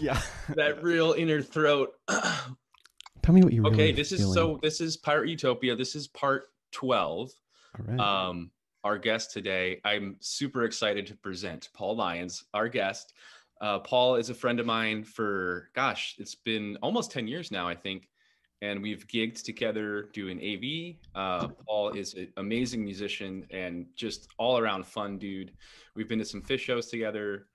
Yeah. that real inner throat. Tell me what you. okay, really this is feeling. so. This is Pirate Utopia. This is part twelve. All right. Um, our guest today, I'm super excited to present Paul Lyons, our guest. Uh, Paul is a friend of mine for, gosh, it's been almost 10 years now, I think. And we've gigged together doing AV. Uh, Paul is an amazing musician and just all around fun dude. We've been to some Phish shows together.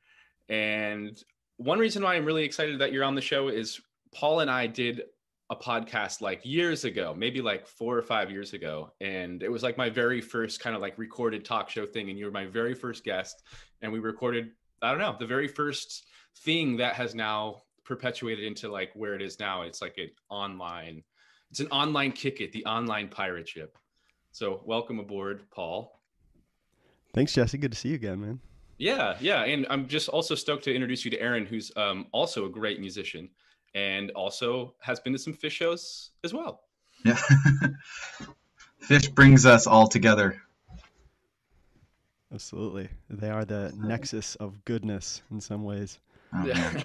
And one reason why I'm really excited that you're on the show is Paul and I did a podcast like years ago, maybe like four or five years ago. And it was like my very first kind of like recorded talk show thing. And you were my very first guest. And we recorded, I don't know, the very first thing that has now perpetuated into like where it is now. It's like an online, it's an online kick it, the online pirate ship. So welcome aboard, Paul. Thanks, Jesse. Good to see you again, man. Yeah, yeah. And I'm just also stoked to introduce you to Aaron, who's um, also a great musician and also has been to some Phish shows as well. Yeah. Phish brings us all together. Absolutely. They are the nexus of goodness in some ways. Oh. Yeah.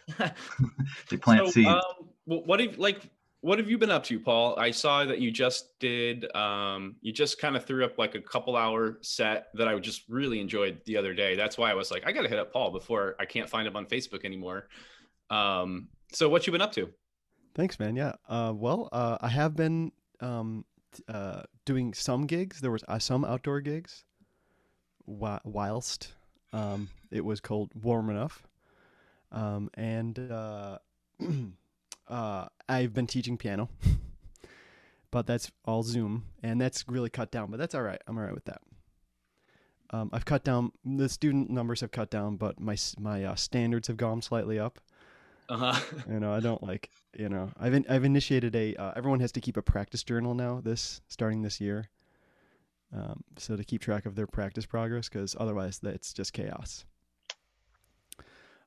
They plant so, seeds. um, what have like what have you been up to, Paul? I saw that you just did um you just kind of threw up like a couple hour set that I just really enjoyed the other day. That's why I was like, I gotta hit up Paul before I can't find him on Facebook anymore. Um so what you been up to? Thanks, man. Yeah. Uh, well, uh, I have been um, uh, doing some gigs. There was uh, some outdoor gigs, whilst um, it was cold, warm enough, um, and uh, uh, I've been teaching piano, but that's all Zoom, and that's really cut down. But that's all right. I'm all right with that. Um, I've cut down the student numbers have cut down, but my my uh, standards have gone slightly up. Uh-huh. You know, I don't like, you know, I've in, I've initiated a uh, everyone has to keep a practice journal now this starting this year. Um, so to keep track of their practice progress cuz otherwise it's just chaos.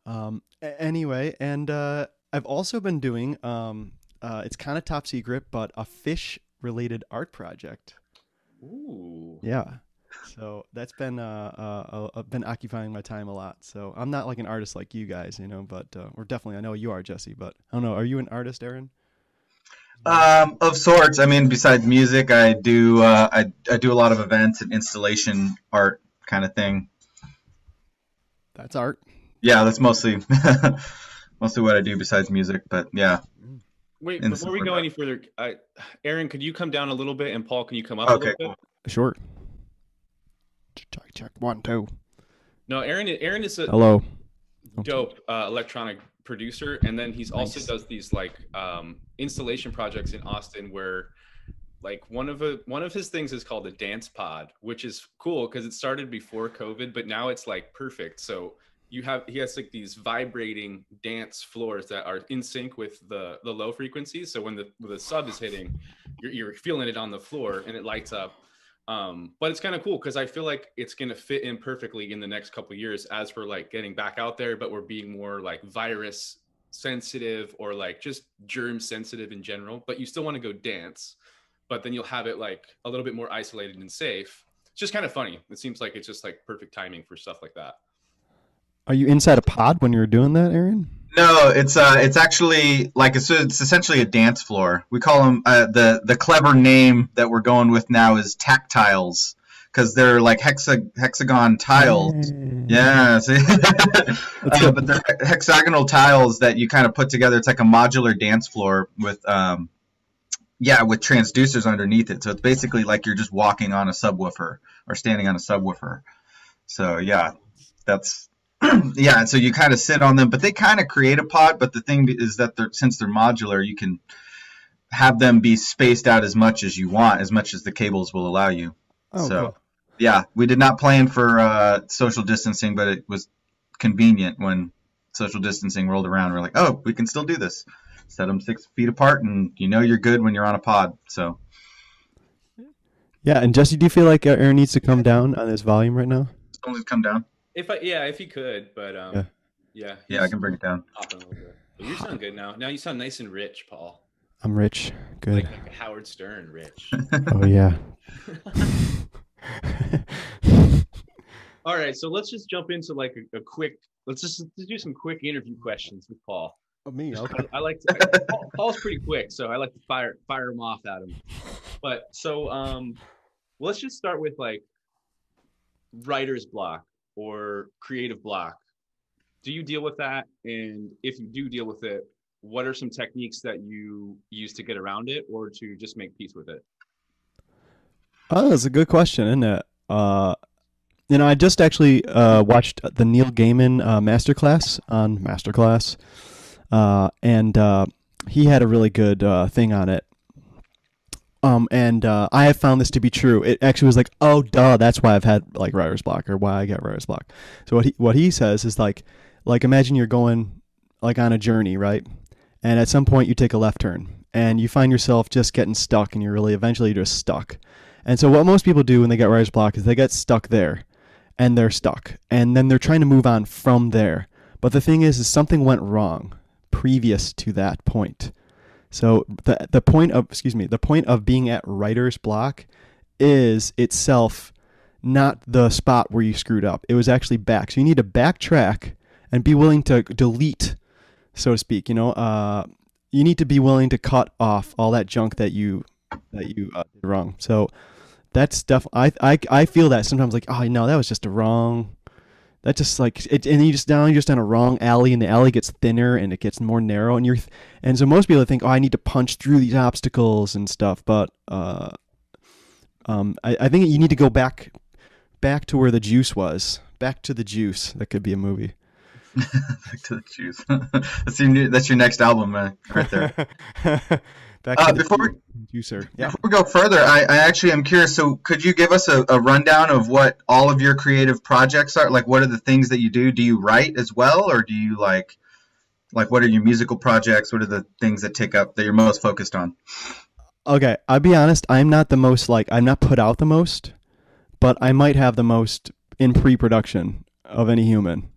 Um a- anyway, and uh I've also been doing um uh it's kind of top secret but a Phish related art project. Ooh. Yeah. So that's been uh, uh, uh been occupying my time a lot. So I'm not like an artist like you guys, you know, but uh, or definitely I know you are Jesse, but I don't know. Are you an artist, Aaron? Um, of sorts. I mean, besides music, I do uh, I I do a lot of events and installation art kind of thing. That's art. Yeah, that's mostly mostly what I do besides music. But yeah, Wait, in before we go of- any further, I, Aaron, could you come down a little bit and Paul, can you come up Okay, a little bit? Sure. Check check one two. No, Aaron Aaron is a Hello. dope uh, electronic producer and then he's also Nice. does these like um, installation projects in austin where like one of a, one of his things is called a dance pod which is cool because it started before covid but now it's like perfect so you have he has like these vibrating dance floors that are in sync with the the low frequencies so when the the sub is hitting you're, you're feeling it on the floor and it lights up. Um but it's kind of cool because i feel like it's going to fit in perfectly in the next couple years as we're like getting back out there but we're being more like virus sensitive or like just germ sensitive in general. But you still want to go dance but then you'll have it like a little bit more isolated and safe. It's just kind of funny. It seems like it's just like perfect timing for stuff like that Are you inside a pod when you're doing that, Aaron? no, it's uh, it's actually like it's, it's essentially a dance floor. We call them uh, the the clever name that we're going with now is tactiles because they're like hexa, hexagon tiles. Yeah, see? Uh, but they're hexagonal tiles that you kind of put together. It's like a modular dance floor with, um, yeah, with transducers underneath it. So it's basically like you're just walking on a subwoofer or standing on a subwoofer. So yeah, that's yeah. So you kind of sit on them, but they kind of create a pod. But the thing is that they're since they're modular, you can have them be spaced out as much as you want, as much as the cables will allow you. Oh, so cool. yeah, we did not plan for uh, social distancing, but it was convenient when social distancing rolled around. We're like, oh, we can still do this. Set them six feet apart, and you know you're good when you're on a pod. So Yeah, and Jesse, do you feel like Aaron needs to come down on his volume right now? don't come down. If i yeah if he could but um Yeah. yeah Yeah, I can bring it down. popping a little bit. But you sound good now now you sound nice and rich paul I'm rich. Good. like, like howard stern rich oh yeah. All right, so let's just jump into like a, a quick. Let's just let's do some quick interview questions with Paul. Oh, me, okay. I like to, Paul, Paul's pretty quick, so I like to fire fire him off at him. But so um, let's just start with like writer's block or creative block. Do you deal with that? And if you do deal with it, what are some techniques that you use to get around it or to just make peace with it? Oh, that's a good question, isn't it? Uh, you know, I just actually uh, watched the Neil Gaiman uh, masterclass on Masterclass, uh, and uh, he had a really good uh, thing on it. Um, and uh, I have found this to be true. It actually was like, oh, duh, that's why I've had like writer's block or why I get writer's block. So what he what he says is like, like imagine you're going like on a journey, right? And at some point you take a left turn and you find yourself just getting stuck, and you're really eventually just stuck. And so what most people do when they get writer's block is they get stuck there and they're stuck. And then they're trying to move on from there. But the thing is is something went wrong previous to that point. So the the point of excuse me, the point of being at writer's block is itself not the spot where you screwed up. It was actually back. So you need to backtrack and be willing to delete, so to speak. You know, uh, you need to be willing to cut off all that junk that you that you uh, did wrong. So that's stuff I, I I feel that sometimes like oh no that was just a wrong that just like it and you just now you're just on a wrong alley and the alley gets thinner and it gets more narrow and you're and so most people think oh I need to punch through these obstacles and stuff but uh um I, I think you need to go back back to where the juice was back to the juice. That could be a movie back to the juice that's your new, that's your next album uh, right there back Uh, to the before- ju- juicer yeah Before we go further, I, I actually am curious. So, could you give us a, a rundown of what all of your creative projects are? Like, what are the things that you do? Do you write as well, or do you like, like, what are your musical projects? What are the things that take up that you're most focused on? Okay, I'll be honest. I'm not the most like I'm not put out the most, but I might have the most in pre-production of any human,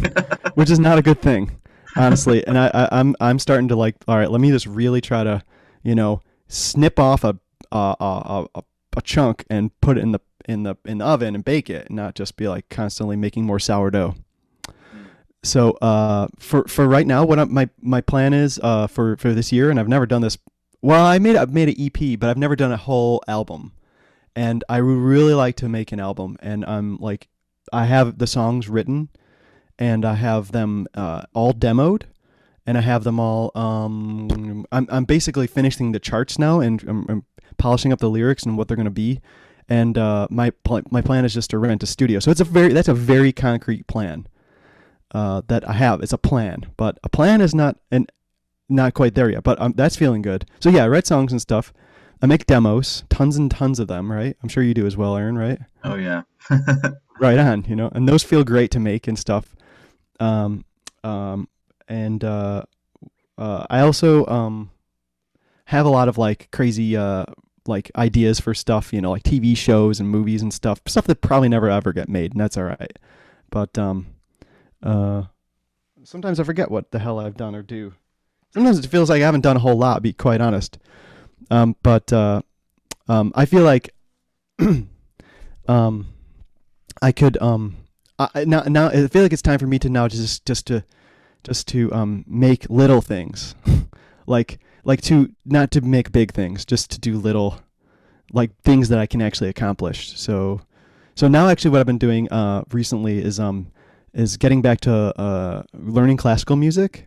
which is not a good thing, honestly. And I, I I'm I'm starting to like. All right, let me just really try to, you know, snip off a a a, a, a chunk and put it in the in the in the oven and bake it, and not just be like constantly making more sourdough. So uh, for for right now, what I, my my plan is uh, for for this year, and I've never done this well, I made I've made an EP, but I've never done a whole album, and I would really like to make an album. And I'm like, I have the songs written, and I have them uh, all demoed, and I have them all. Um, I'm I'm basically finishing the charts now, and I'm, I'm polishing up the lyrics and what they're gonna be. And uh, my pl- my plan is just to rent a studio. So it's a very that's a very concrete plan uh, that I have. It's a plan, but a plan is not an not quite there yet, but um, that's feeling good. So yeah, I write songs and stuff. I make demos, tons and tons of them, right? I'm sure you do as well, Aaron, right? Oh yeah. Right on, you know, and those feel great to make and stuff. Um, um, and uh, uh, I also um have a lot of like crazy uh like ideas for stuff, you know, like TV shows and movies and stuff, stuff that probably never ever get made, and that's all right. But um, uh, sometimes I forget what the hell I've done or do. Sometimes it feels like I haven't done a whole lot, be quite honest. Um, but uh, um, I feel like um, I could um, I, now now I feel like it's time for me to now just just to just to um make little things, like like to not to make big things, just to do little like things that I can actually accomplish. So so now actually what I've been doing uh recently is um is getting back to uh learning classical music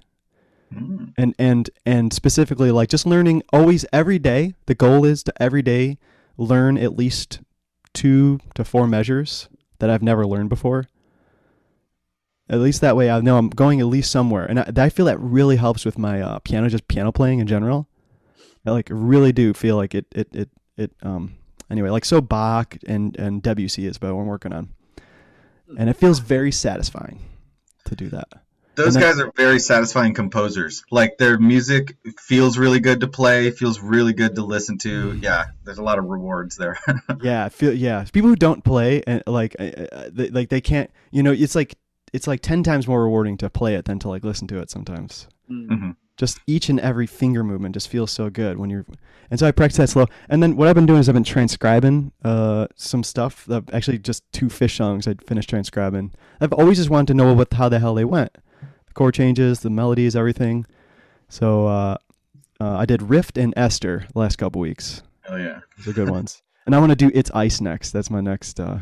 Mm. and and and specifically like just learning always every day the goal is to every day learn at least two to four measures that i've never learned before. At least that way i know i'm going at least somewhere. And i, I feel that really helps with my uh, piano just piano playing in general. I like really do feel like it it it, it um anyway like so bach and and debussy is what i'm working on. And it feels very satisfying to do that Those then- guys are very satisfying composers. Like their music feels really good to play, feels really good to listen to. Yeah, there's a lot of rewards there. yeah I feel yeah people who don't play and like uh, uh, they, like they can't you know it's like it's like 10 times more rewarding to play it than to like listen to it sometimes Mm. Mhm. just each and every finger movement just feels so good when you're. And so I practice that slow. And then what I've been doing is I've been transcribing uh, some stuff. That actually, just two Phish songs I finished transcribing. I've always just wanted to know what how the hell they went, the chord changes, the melodies, everything. So uh, uh, I did Rift and Esther the last couple weeks. Oh yeah. Those are good ones. And I want to do It's Ice next. That's my next, uh,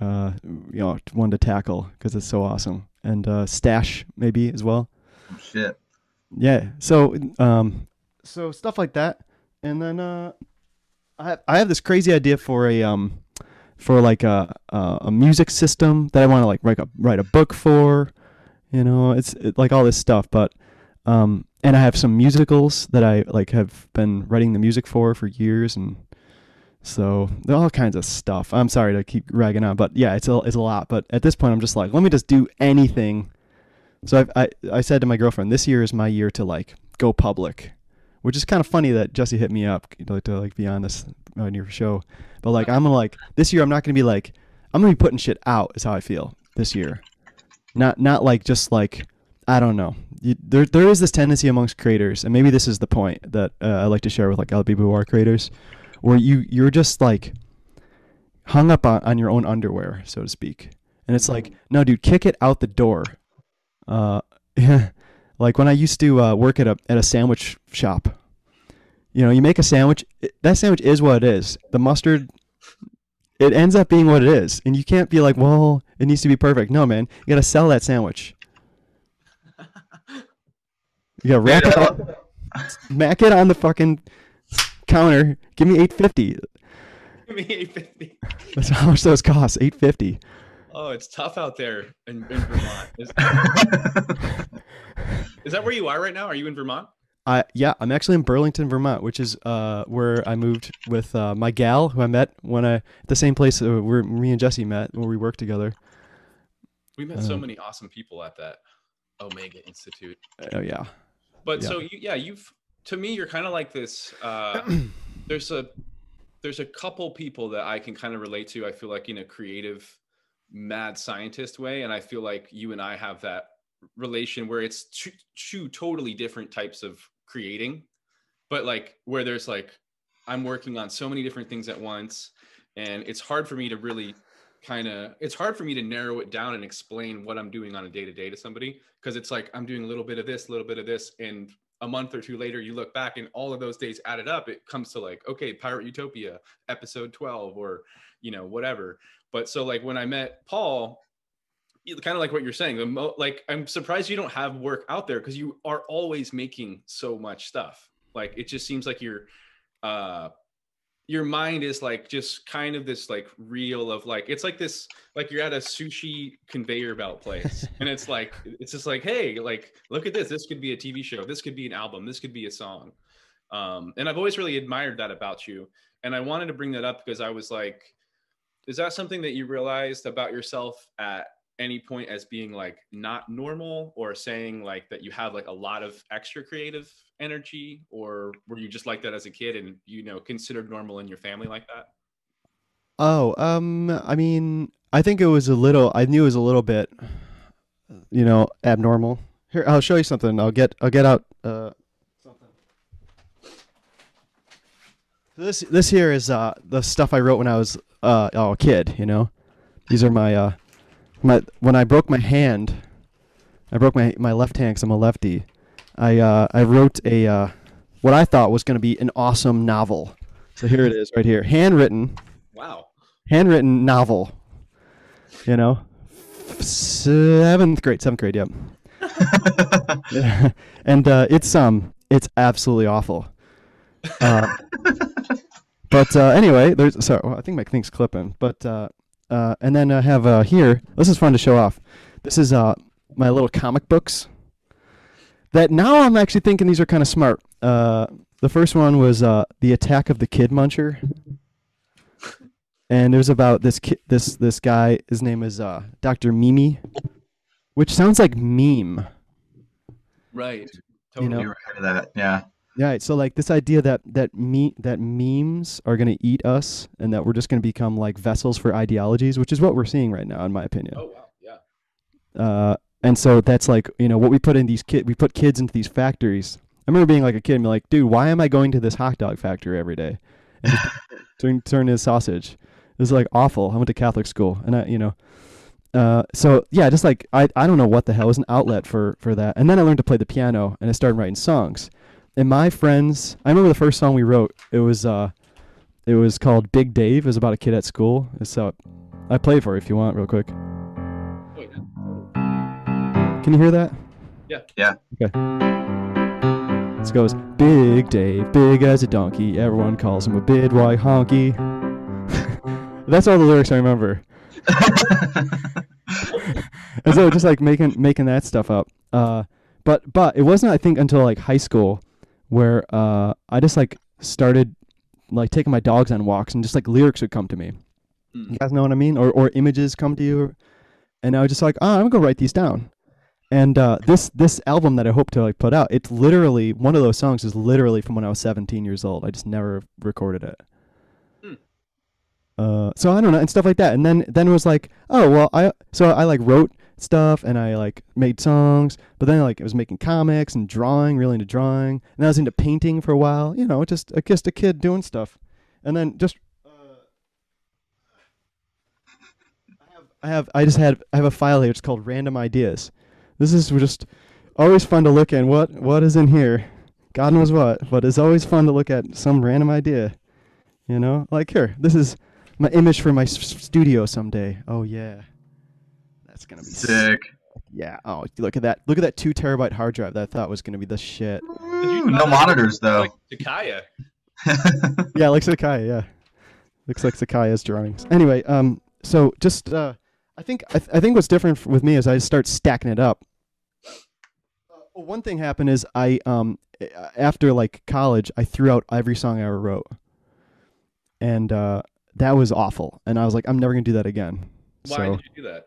uh, you know, one to tackle because it's so awesome. And uh, Stash maybe as well. Oh, shit. Yeah. So, um, so stuff like that, and then uh, I have, I have this crazy idea for a um, for like a a, a music system that I want to like write a write a book for. You know, it's it, like all this stuff, but um, and I have some musicals that I like have been writing the music for for years, and so all kinds of stuff. I'm sorry to keep ragging on, but yeah, it's a it's a lot. But at this point, I'm just like, let me just do anything. So I I I said to my girlfriend, this year is my year to like go public, which is kind of funny that Jesse hit me up you know, to like be on this on your show. But like I'm gonna like this year, I'm not gonna be like I'm gonna be putting shit out. Is how I feel this year. Not not like just like I don't know. You, there there is this tendency amongst creators, and maybe this is the point that uh, I like to share with like other people who are creators, where you you're just like hung up on, on your own underwear, so to speak. And it's like, no, dude, kick it out the door. Uh, like when I used to uh, work at a at a sandwich shop. You know, you make a sandwich. That sandwich is what it is. The mustard, it ends up being what it is, and you can't be like, well, it needs to be perfect. No, man, you gotta sell that sandwich. You gotta wrap it up, smack it on the fucking counter. Give me eight fifty. Give me 850. That's how much those cost. Eight fifty. Oh, it's tough out there in, in Vermont. Is, is that where you are right now? Are you in Vermont? I yeah, I'm actually in Burlington, Vermont, which is uh where I moved with uh, my gal who I met when I the same place where me and Jesse met where we worked together. We met so Um, many awesome people at that Omega Institute. Oh yeah. But Yeah. so you, yeah, you've to me, you're kind of like this. Uh, there's a there's a couple people that I can kind of relate to. I feel like in a creative, mad scientist way, and I feel like you and I have that relation where it's two, two totally different types of creating, but like where there's like I'm working on so many different things at once, and it's hard for me to really kind of it's hard for me to narrow it down and explain what I'm doing on a day to day to somebody because it's like I'm doing a little bit of this, a little bit of this, and a month or two later you look back and all of those days added up it comes to like okay pirate utopia episode 12 or you know whatever. But so like when i met paul kind of like what you're saying the mo- like i'm surprised you don't have work out there because you are always making so much stuff. Like it just seems like you're uh your mind is like just kind of this like reel of like it's like this like you're at a sushi conveyor belt place and it's like it's just like hey like look at this this could be a tv show this could be an album this could be a song. Um and i've always really admired that about you and i wanted to bring that up because i was like is that something that you realized about yourself at any point as being like not normal or saying like that you have like a lot of extra creative energy or were you just like that as a kid and you know considered normal in your family like that Oh, um, I mean, I think it was a little. I knew it was a little bit, you know, abnormal. Here, I'll show you something. I'll get. I'll get out. Uh, something. This this here is uh the stuff I wrote when I was uh oh, a kid. You know, these are my uh my when I broke my hand. I broke my my left hand because I'm a lefty. I uh I wrote a uh what I thought was going to be an awesome novel. So here it is, right here, handwritten wow handwritten novel. You know, seventh grade, seventh grade, yep. and uh, it's um, it's absolutely awful. Uh, but uh, anyway, there's sorry, well, I think my thing's clipping. But uh, uh, and then I have uh, here. This is fun to show off. This is uh, my little comic books. That now I'm actually thinking these are kind of smart. Uh, the first one was uh, the Attack of the Kid Muncher and it was about this ki- this this guy. His name is uh, Doctor Mimi, which sounds like meme. right You totally know? Never of that. Yeah. Yeah, so like this idea that that me that memes are gonna eat us, and that we're just gonna become like vessels for ideologies, which is what we're seeing right now, in my opinion. oh wow yeah Uh, and so that's like you know what we put in these kid we put kids into these factories. I remember being like a kid and be like, dude, why am I going to this hot dog factory every day? And turn turn into sausage. It was like awful. I went to Catholic school, and I you know. Uh, so yeah, just like I, I don't know what the hell was an outlet for for that, and then I learned to play the piano, and I started writing songs. And my friends, I remember the first song we wrote. It was uh, it was called Big Dave. It was about a kid at school. So I play for you if you want, real quick. Wait, Can you hear that? Yeah. Yeah. Okay. This goes Big Dave, big as a donkey. Everyone calls him a big white honky. That's all the lyrics I remember. and so just like making making that stuff up. Uh, but but it wasn't I think until like high school where uh I just like started like taking my dogs on walks and just like lyrics would come to me. Hmm. You guys know what I mean? Or or images come to you, and I was just like, oh, I'm gonna go write these down. And uh, this this album that I hope to like put out, it's literally one of those songs is literally from when I was 17 years old. I just never recorded it. Hmm. Uh, so I don't know and stuff like that. And then then it was like, oh well, I so I like wrote stuff and I like made songs, but then like I was making comics and drawing, really into drawing, and I was into painting for a while. You know, just uh, just a kid doing stuff, and then just. uh, I have, I have I just had I have a file here. It's called Random Ideas. This is just always fun to look at. What what is in here? God knows what, but it's always fun to look at some random idea. You know, like here, this is my image for my studio someday. Oh yeah, gonna be Sick. Yeah. Oh, look at that! Look at that two terabyte hard drive that I thought was gonna be the shit. you no monitors though. Like Takaya. yeah, like Sakai. Yeah, looks like Sakai's drawings. Anyway, um, so just uh, I think I, th- I think what's different with me is I start stacking it up. Uh, one thing happened is I um after like college I threw out every song I ever wrote, and uh, that was awful. And I was like, I'm never gonna do that again. Why so did you do that?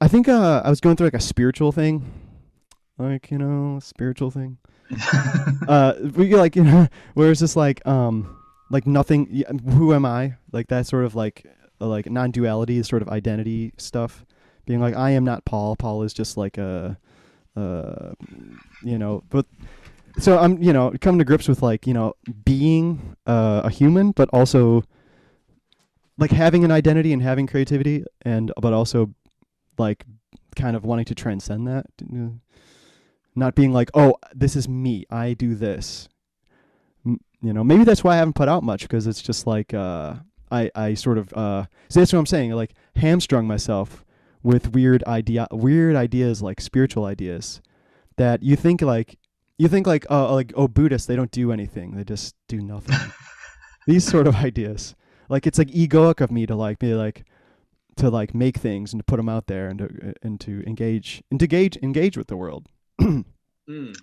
I think uh, I was going through like a spiritual thing, like you know, spiritual thing. uh we like you know where it's just like um like nothing who am i? Like that sort of like uh, like non-duality sort of identity stuff. Being like i am not paul. Paul is just like a uh you know but so i'm you know coming to grips with like you know being uh, a human but also like having an identity and having creativity and but also like kind of wanting to transcend that not being like, oh, this is me. I do this. M- You know, maybe that's why I haven't put out much because it's just like uh, I I sort of uh, so that's what I'm saying. Like hamstrung myself with weird idea, weird ideas like spiritual ideas that you think like you think like uh, like oh Buddhists they don't do anything they just do nothing. These sort of ideas, like it's like egoic of me to like be like to like make things and to put them out there and to and to engage and to engage engage with the world. Mm.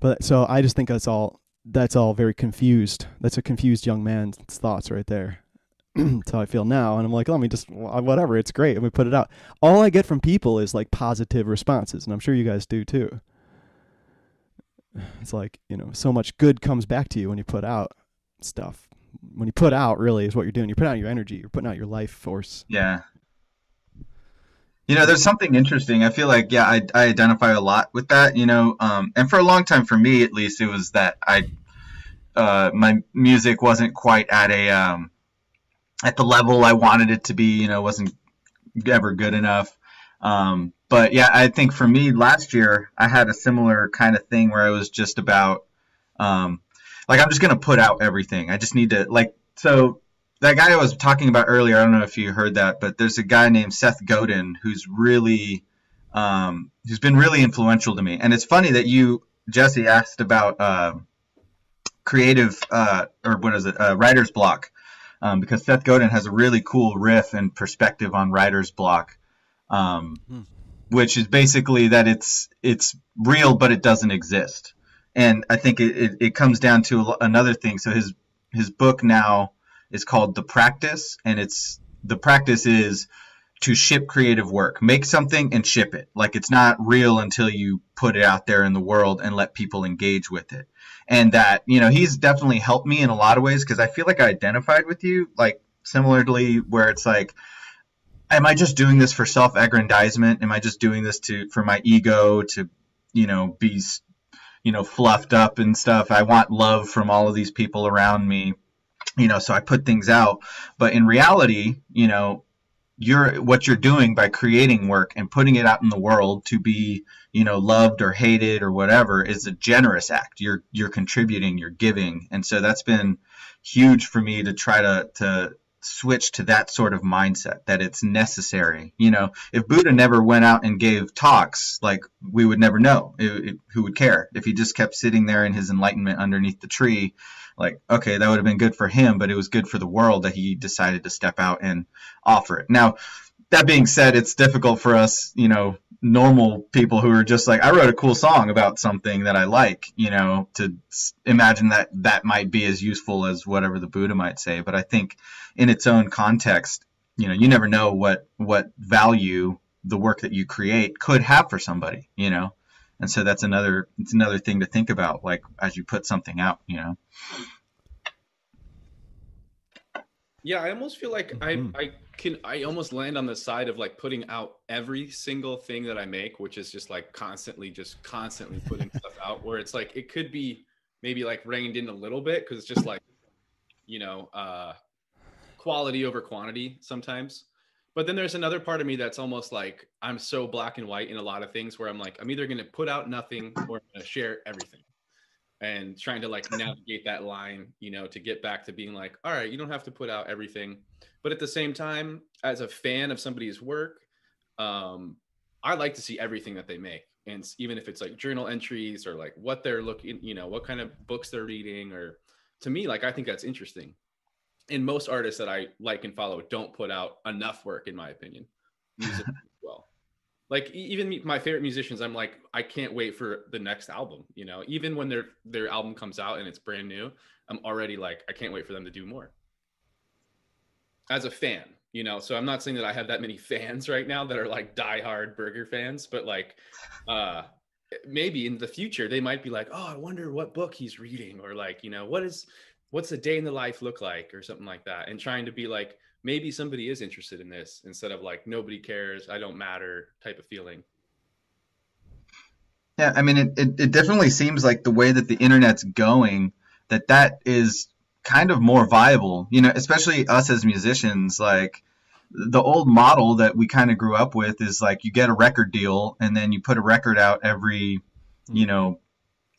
But so I just think that's all that's all very confused. That's a confused young man's thoughts right there. that's how I feel now, and I'm like, let me just whatever. It's great. Let me put it out. All I get from people is like positive responses, and I'm sure you guys do too. It's like you know, so much good comes back to you when you put out stuff. When you put out, really, is what you're doing. You're putting out your energy. You're putting out your life force. Yeah. You know, there's something interesting. I feel like, yeah, I, I identify a lot with that, you know, um, and for a long time, for me at least, it was that I, uh, my music wasn't quite at a, um, at the level I wanted it to be, you know, wasn't ever good enough. Um, but yeah, I think for me last year, I had a similar kind of thing where I was just about, um, like, I'm just going to put out everything. I just need to, like, so that guy I was talking about earlier, I don't know if you heard that, but there's a guy named Seth Godin who's really, um, who's been really influential to me. And it's funny that you, Jesse, asked about uh, creative, uh, or what is it, uh, writer's block, um, because Seth Godin has a really cool riff and perspective on writer's block, um, Hmm. which is basically that it's it's real, but it doesn't exist. And I think it, it, it comes down to another thing. So his his book now is called The Practice, and it's the practice is to ship creative work. Make something and ship it. Like it's not real until you put it out there in the world and let people engage with it. And that, you know, he's definitely helped me in a lot of ways because I feel like I identified with you, like similarly, where it's like am I just doing this for self-aggrandizement? Am I just doing this to for my ego to, you know, be, you know, fluffed up and stuff? I want love from all of these people around me, you know. So I put things out, but in reality, you know, you're what you're doing by creating work and putting it out in the world to be, you know, loved or hated or whatever is a generous act. You're you're contributing, you're giving, and so that's been huge for me to try to to switch to that sort of mindset that it's necessary. You know, if Buddha never went out and gave talks, like we would never know. It, it, who would care if he just kept sitting there in his enlightenment underneath the tree? Like, okay, that would have been good for him, but it was good for the world that he decided to step out and offer it. Now, that being said, it's difficult for us, you know, normal people who are just like, I wrote a cool song about something that I like, you know, to imagine that that might be as useful as whatever the Buddha might say. But I think in its own context, you know, you never know what what value the work that you create could have for somebody, you know. And so that's another it's another thing to think about, like as you put something out, you know. Yeah, I almost feel like mm-hmm. I I can I almost land on the side of like putting out every single thing that I make, which is just like constantly just constantly putting stuff out where it's like it could be maybe like reined in a little bit because it's just like you know uh quality over quantity sometimes. But then there's another part of me that's almost like I'm so black and white in a lot of things where I'm like I'm either going to put out nothing or share everything and trying to like navigate that line, you know, to get back to being like, all right, you don't have to put out everything. But at the same time, as a fan of somebody's work, um, I like to see everything that they make. And even if it's like journal entries or like what they're looking, you know, what kind of books they're reading, or to me, like I think that's interesting. And most artists that I like and follow don't put out enough work, in my opinion. Music as well. Like even my favorite musicians i'm like i can't wait for the next album you know? Even when their their album comes out and it's brand new i'm already like i can't wait for them to do more. As a fan you know? So i'm not saying that i have that many fans right now that are like diehard burger fans but like uh maybe in the future they might be like oh i wonder what book he's reading or like you know what is what's a day in the life look like or something like that and trying to be like maybe somebody is interested in this instead of like nobody cares i don't matter type of feeling. Yeah i mean it, it, it, definitely seems like the way that the internet's going that that is kind of more viable you know especially us as musicians like the old model that we kind of grew up with is like you get a record deal and then you put a record out every you know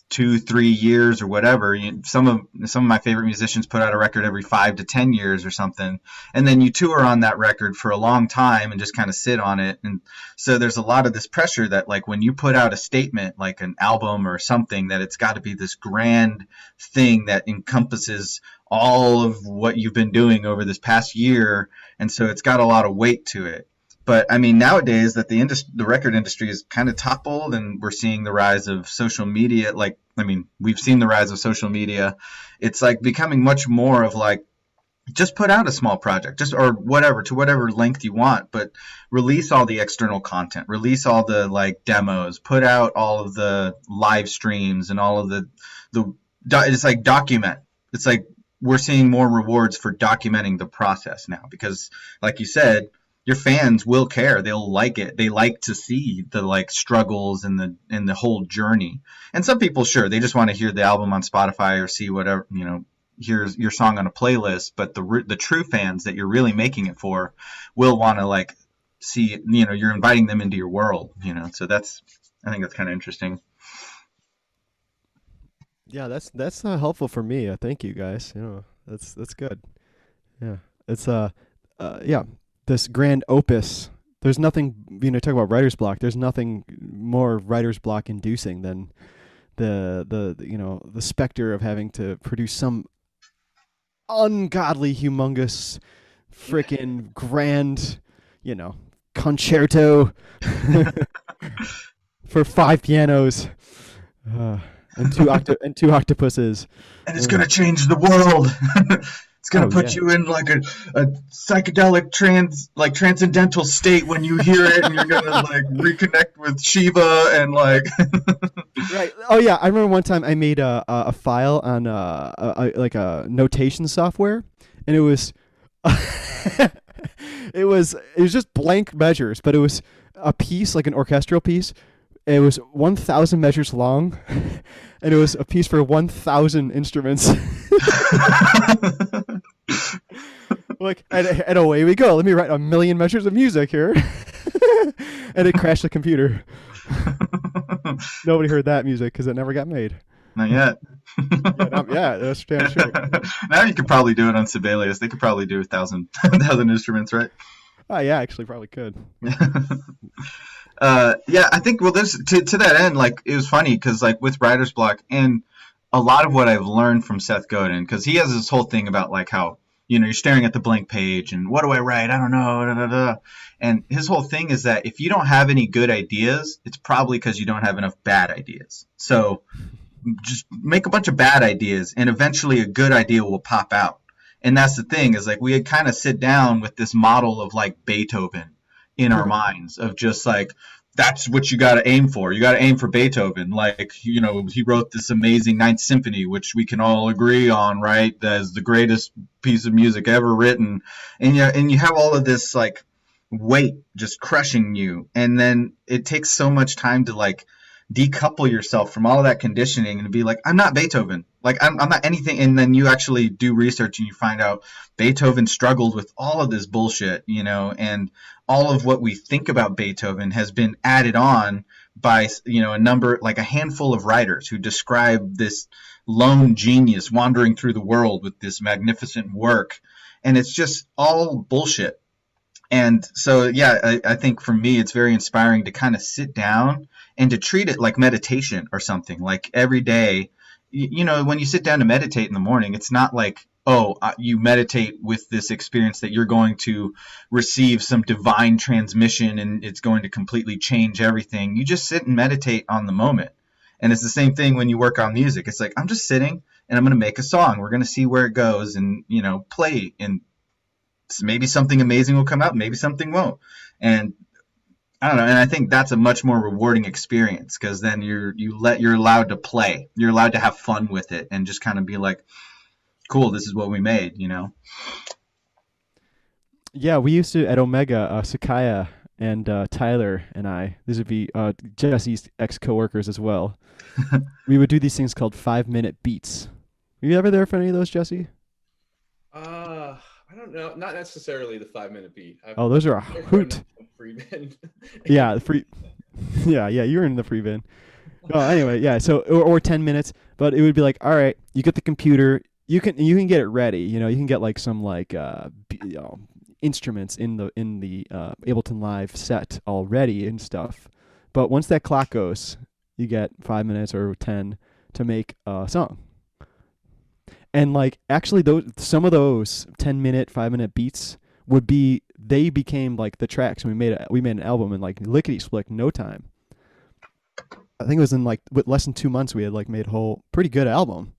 two, three years or whatever. You, some of some of my favorite musicians put out a record every five to ten years or something, and then you tour on that record for a long time and just kind of sit on it. And so there's a lot of this pressure that like when you put out a statement, like an album or something, that it's got to be this grand thing that encompasses all of what you've been doing over this past year, and so it's got a lot of weight to it. But I mean, nowadays that the industry, the record industry is kind of toppled, and we're seeing the rise of social media. Like, I mean, we've seen the rise of social media. It's like becoming much more of like, just put out a small project, just or whatever to whatever length you want, but release all the external content, release all the like demos, put out all of the live streams and all of the the. It's like document. It's like we're seeing more rewards for documenting the process now because, like you said your fans will care. They'll like it. They like to see the like struggles and the and the whole journey. And some people, sure, they just want to hear the album on Spotify or see whatever you know, hear your song on a playlist. But the the true fans that you're really making it for will want to like see. You know, you're inviting them into your world. You know, so that's I think that's kind of interesting. Yeah, that's that's helpful for me. Uh, thank you guys. You know, that's that's good. Yeah, it's uh, uh yeah this grand opus. There's nothing, you know, talk about writer's block. There's nothing more writer's block inducing than the, the, the you know the specter of having to produce some ungodly, humongous, freaking grand, you know, concerto for five pianos uh, and two octo- and two octopuses. And it's gonna change the world. It's gonna oh, put yeah. you in like a, a psychedelic trans like transcendental state when you hear it, and you're gonna like reconnect with Shiva and like. right. Oh yeah, I remember one time I made a a, a file on uh, a, a, like a notation software, and it was. it was it was just blank measures, but it was a piece like an orchestral piece. It was one thousand measures long, and it was a piece for one thousand instruments. Like and, and away we go. Let me write a million measures of music here, and it crashed the computer. Nobody heard that music because it never got made. Not yet. Yeah, not- that's damn sure. now you could probably do it on Sibelius. They could probably do a thousand, thousand instruments, right? Oh yeah, actually probably could. uh, yeah, I think well, this to to that end, like it was funny because like with writer's block and a lot of what I've learned from Seth Godin because he has this whole thing about like how you know you're staring at the blank page and what do I write? I don't know. Da, da, da. And his whole thing is that if you don't have any good ideas, it's probably because you don't have enough bad ideas. So just make a bunch of bad ideas and eventually a good idea will pop out. And that's the thing is like we had kind of sit down with this model of like Beethoven in our minds of just like that's what you got to aim for. You got to aim for Beethoven. Like, you know, he wrote this amazing Ninth Symphony, which we can all agree on, right? As the greatest piece of music ever written. And you, and you have all of this like weight just crushing you. And then it takes so much time to like decouple yourself from all of that conditioning and be like, I'm not Beethoven. Like, I'm, I'm not anything. And then you actually do research and you find out Beethoven struggled with all of this bullshit, you know, and all of what we think about Beethoven has been added on by, you know, a number, like a handful of writers who describe this lone genius wandering through the world with this magnificent work. And it's just all bullshit. And so, yeah, I, I think for me, it's very inspiring to kind of sit down and to treat it like meditation or something. Like every day, you, know, when you sit down to meditate in the morning, it's not like, oh, uh, you meditate with this experience that you're going to receive some divine transmission and it's going to completely change everything. You just sit and meditate on the moment. And it's the same thing when you work on music. It's like, I'm just sitting and I'm going to make a song. We're going to see where it goes and, you know, play. And maybe something amazing will come out, maybe something won't. And I don't know, and I think that's a much more rewarding experience because then you're you let you're allowed to play, you're allowed to have fun with it, and just kind of be like, "Cool, this is what we made," you know. Yeah, we used to at Omega, uh, Sakaya and uh, Tyler and I. These would be uh, Jesse's ex coworkers as well. we would do these things called five minute beats. Were you ever there for any of those, Jesse? Uh, I don't know. Not necessarily the five minute beat. I've, Oh, those are a hoot. free band. yeah, free. Yeah, yeah, You're in the free bin. Oh, anyway, yeah. So or, or ten minutes, but it would be like, all right, you get the computer, you can you can get it ready. You know, you can get like some like uh, you know, instruments in the in the uh, Ableton Live set already and stuff. But once that clock goes, you get five minutes or ten to make a song. And like actually, those some of those ten minute, five minute beats would be they became like the tracks. and We made a, we made an album in like lickety split no time. I think it was in like with less than two months we had like made a whole pretty good album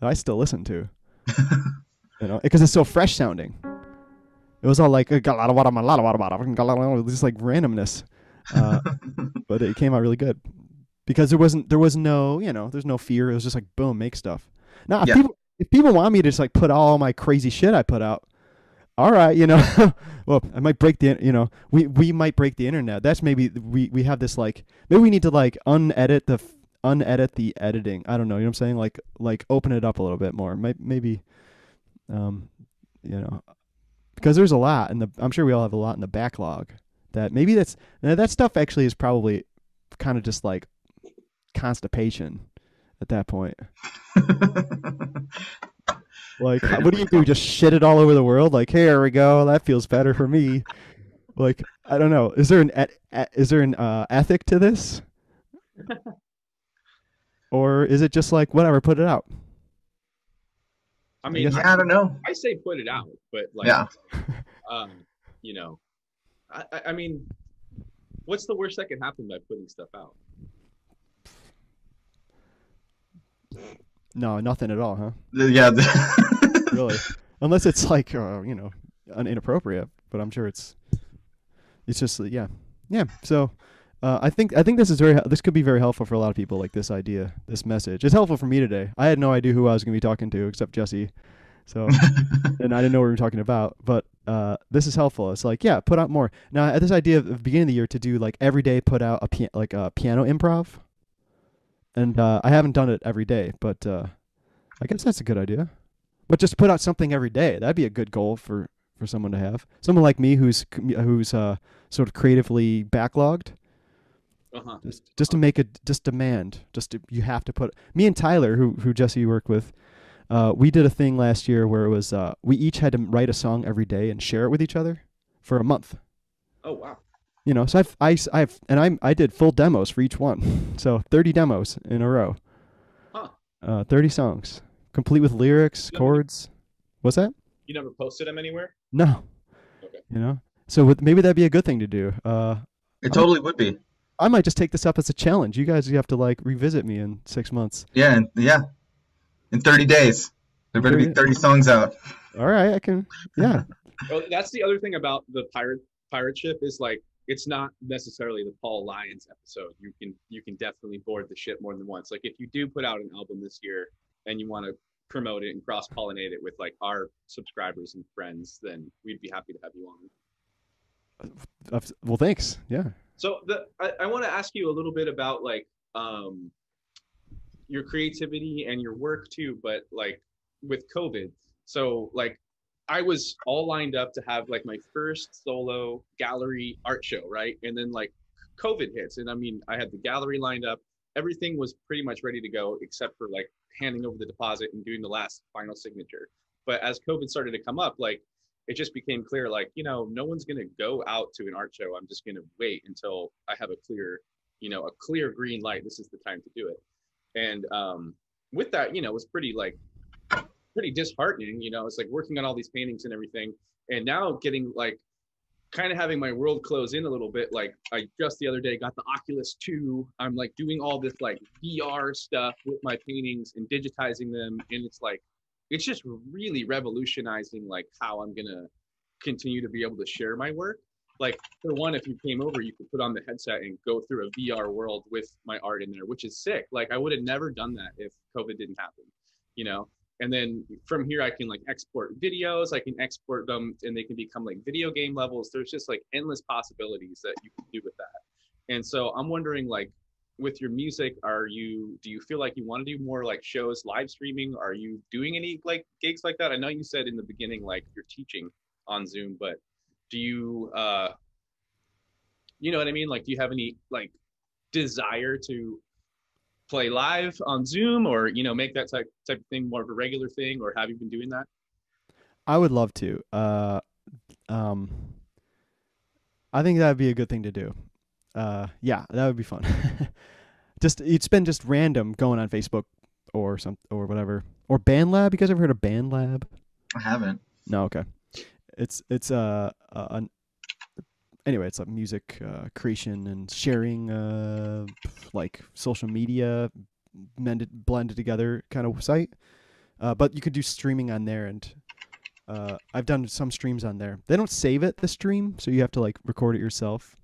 that I still listen to. you know, because it's so fresh sounding. It was all like got a lot of water, a lot of water, got a lot of just like randomness, uh, but it came out really good because there wasn't there was no you know there's no fear. It was just like boom, make stuff. Now Yeah. people if people want me to just like put all my crazy shit I put out, all right, you know, well, I might break the, you know, we we might break the internet. That's maybe we we have this like maybe we need to like unedit the unedit the editing. I don't know. You know what I'm saying? Like like open it up a little bit more. Maybe, um, you know, because there's a lot, and the I'm sure we all have a lot in the backlog. That maybe that's that stuff actually is probably kind of just like constipation at that point. Like, how- what do you do? Just shit it all over the world? Like, here we go. That feels better for me. Like, I don't know. Is there an et- is there an uh, ethic to this, or is it just like whatever? Put it out. I mean, guess- I, yeah, I don't know. I say put it out, but like, Yeah. um, you know, I, I- I mean, what's the worst that can happen by putting stuff out? No, nothing at all, huh? Yeah. Really, unless it's like uh, you know, inappropriate. But I'm sure it's it's just yeah, yeah. So. Uh, I think I think this is very this could be very helpful for a lot of people like this idea this message it's helpful for me today I had no idea who I was going to be talking to except Jesse so and I didn't know what we were talking about but uh, this is helpful. It's like, yeah, put out more. Now, I had this idea of the beginning of the year to do like every day, put out a like a piano improv, and uh, I haven't done it every day, but uh, I guess that's a good idea. But just put out something every day. That'd be a good goal for for someone to have. Someone like me who's who's uh, sort of creatively backlogged. Uh-huh. Just just to make a just demand. Just to, you have to put me and Tyler, who who Jesse worked with. Uh, we did a thing last year where it was uh, we each had to write a song every day and share it with each other for a month. Oh wow. You know, so I've I, s- I've and I I did full demos for each one, so thirty demos in a row. Huh. Uh, thirty songs, complete with lyrics, Yeah. chords. What's that? You never posted them anywhere? No. Okay. You know, so with, maybe that'd be a good thing to do. Uh, It totally would be. I might just take this up as a challenge. You guys, you have to like revisit me in six months. Yeah, and yeah. In 30 days, there better be 30 30 songs out. All right, I can. Yeah. Well, that's the other thing about the pirate pirate ship is like it's not necessarily the Paul Lyons episode. You can you can definitely board the ship more than once. Like if you do put out an album this year and you want to promote it and cross pollinate it with like our subscribers and friends, then we'd be happy to have you on. Well, thanks. Yeah. So the I, I want to ask you a little bit about like um your creativity and your work too, but like with COVID. So like I was all lined up to have like my first solo gallery art show, right? And then like COVID hits and I mean I had the gallery lined up. Everything was pretty much ready to go except for like handing over the deposit and doing the last final signature. But as COVID started to come up, like it just became clear like you know no one's going to go out to an art show i'm just going to wait until i have a clear you know a clear green light this is the time to do it and um with that you know it was pretty like pretty disheartening you know it's like working on all these paintings and everything and now getting like kind of having my world close in a little bit like i just the other day got the oculus 2 i'm like doing all this like vr stuff with my paintings and digitizing them and it's like it's just really revolutionizing like how I'm gonna continue to be able to share my work. Like for one, if you came over, you could put on the headset and go through a VR world with my art in there, which is sick. Like I would have never done that if COVID didn't happen, you know. And then from here, I can like export videos. I can export them, and they can become like video game levels. There's just like endless possibilities that you can do with that. And so I'm wondering, like, with your music are you do you feel like you want to do more like shows live streaming are you doing any like gigs like that i know you said in the beginning like you're teaching on zoom but do you uh you know what i mean like do you have any like desire to play live on zoom or you know make that type type of thing more of a regular thing or have you been doing that I would love to. Uh, um, I think that would be a good thing to do. Uh, yeah, that would be fun. just it's been just random going on Facebook or some or whatever or BandLab. You guys ever heard of BandLab? I haven't. No, okay. It's it's a, uh an anyway, it's a music uh, creation and sharing uh like social media mended blended together kind of site. Uh, but you could do streaming on there and uh, I've done some streams on there. They don't save it the stream, so you have to like record it yourself.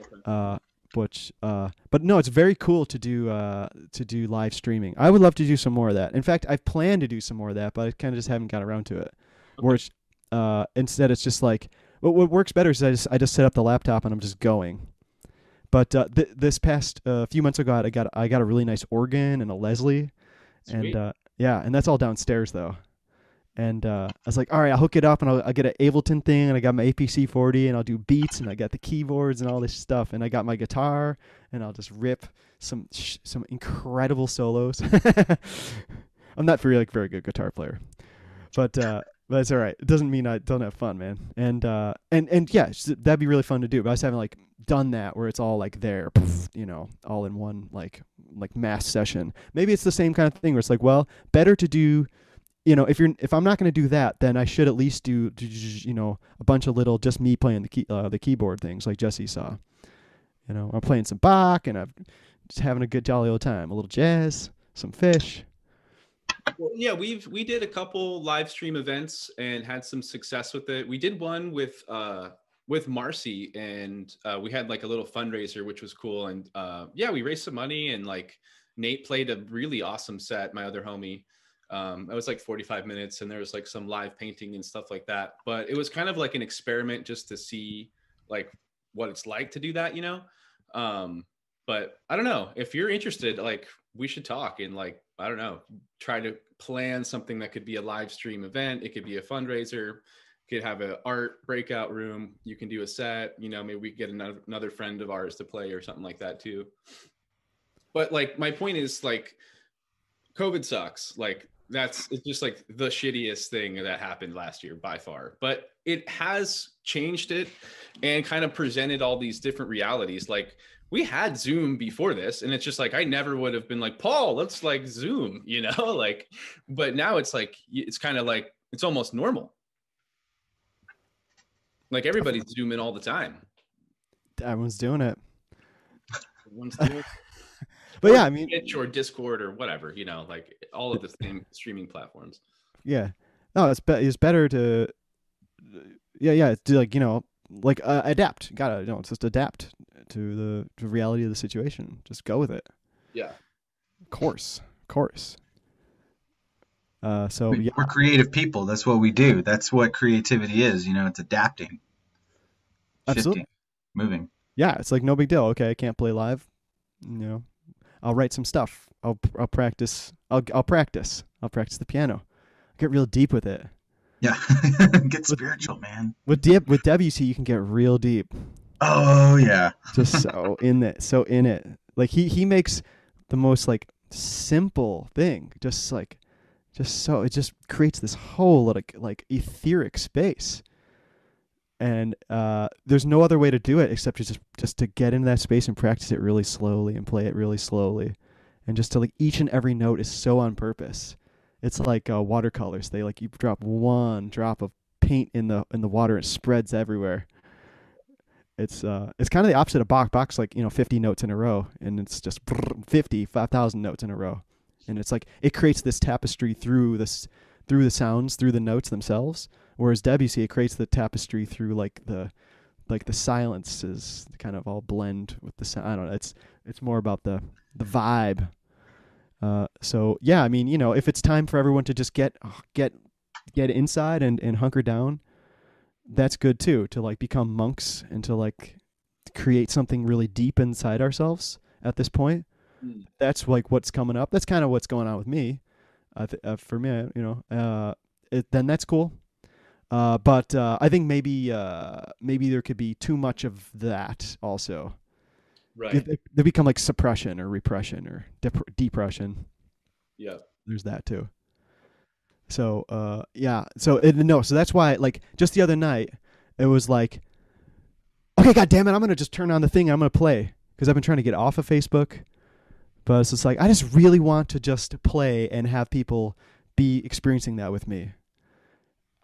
Okay. Uh, which uh, but no, it's very cool to do uh to do live streaming. I would love to do some more of that. In fact, I've planned to do some more of that, but I kind of just haven't got around to it. Where it's uh instead it's just like what what works better is I just I just set up the laptop and I'm just going. But uh, th- this past uh, few months ago, I got I got a really nice organ and a Leslie, Sweet. and uh, yeah, and that's all downstairs though. And uh, I was like, all right, I'll hook it up and I'll, I'll get an Ableton thing and I got my APC 40 and I'll do beats and I got the keyboards and all this stuff and I got my guitar and I'll just rip some sh- some incredible solos. I'm not very like very good guitar player, but uh, but it's all right. It doesn't mean I don't have fun, man. And uh, and and yeah, that'd be really fun to do. But I just haven't like done that where it's all like there, you know, all in one like like mass session. Maybe it's the same kind of thing where it's like, well, better to do you know, if you're if I'm not to do that, then I should at least do you know a bunch of little just me playing the key uh, the keyboard things like Jesse saw. You know, I'm playing some Bach and I'm just having a good jolly old time. A little jazz, some Phish. Well, yeah, we've we did a couple live stream events and had some success with it. We did one with uh with Marcy and uh, we had like a little fundraiser, which was cool. And uh, yeah, we raised some money and like Nate played a really awesome set. My other homie, Um, it was like 45 minutes, and there was like some live painting and stuff like that. But it was kind of like an experiment just to see like what it's like to do that, you know. Um, but I don't know if you're interested. Like, we should talk and like I don't know, try to plan something that could be a live stream event. It could be a fundraiser. Could have an art breakout room. You can do a set. You know, maybe we get another another friend of ours to play or something like that too. But like, my point is like, COVID sucks. Like that's it's just like the shittiest thing that happened last year by far but it has changed it and kind of presented all these different realities like we had zoom before this and it's just like i never would have been like paul let's like zoom you know like but now it's like it's kind of like it's almost normal like everybody's zooming all the time Everyone's doing it. Everyone's doing But or yeah, I mean, Twitch or discord or whatever you know like all of the same streaming platforms yeah. No, it's be- it's better to yeah, yeah, to like, you know, like uh, adapt. Got to, you know, just adapt to the to reality of the situation. Just go with it. yeah Of course. Of course. Uh so yeah, We're creative people. That's what we do. That's what creativity is. You know, it's adapting, Absolutely. shifting, moving. yeah, it's like no big deal. Okay, I can't play live. You know, I'll write some stuff. I'll I'll practice. I'll I'll practice. I'll practice the piano. Get real deep with it. Yeah, get spiritual, man. With Deb, with WC, you can get real deep. Oh yeah, Just so in it, so in it. Like he he makes the most like simple thing. Just like, just so it just creates this whole like like etheric space. And uh, there's no other way to do it except to just just to get into that space and practice it really slowly and play it really slowly, and just to like each and every note is so on purpose. It's like uh, watercolors. They like you drop one drop of paint in the in the water, it spreads everywhere. It's uh it's kind of the opposite of Bach. Bach's like you know 50 notes in a row, and it's just brrr, 50 5,000 notes in a row, and it's like it creates this tapestry through this through the sounds through the notes themselves. Whereas Debussy, it creates the tapestry through like the like the silences kind of all blend with the sound. I don't know. It's it's more about the the vibe. Uh, so yeah, I mean, you know, if it's time for everyone to just get get get inside and and hunker down, that's good too. To like become monks and to like create something really deep inside ourselves at this point. Mm. That's like what's coming up. That's kind of what's going on with me. Uh, th- uh, for me, you know, uh, it, then that's cool. Uh, but uh, I think maybe uh, maybe there could be too much of that also. right They, they become like suppression or repression or dep- depression. yeah There's that too. So uh, yeah. So it, no. So that's why like just the other night it was like, okay, god damn it, I'm gonna just turn on the thing. and I'm gonna play because I've been trying to get off of Facebook, but it's just like I just really want to just play and have people be experiencing that with me.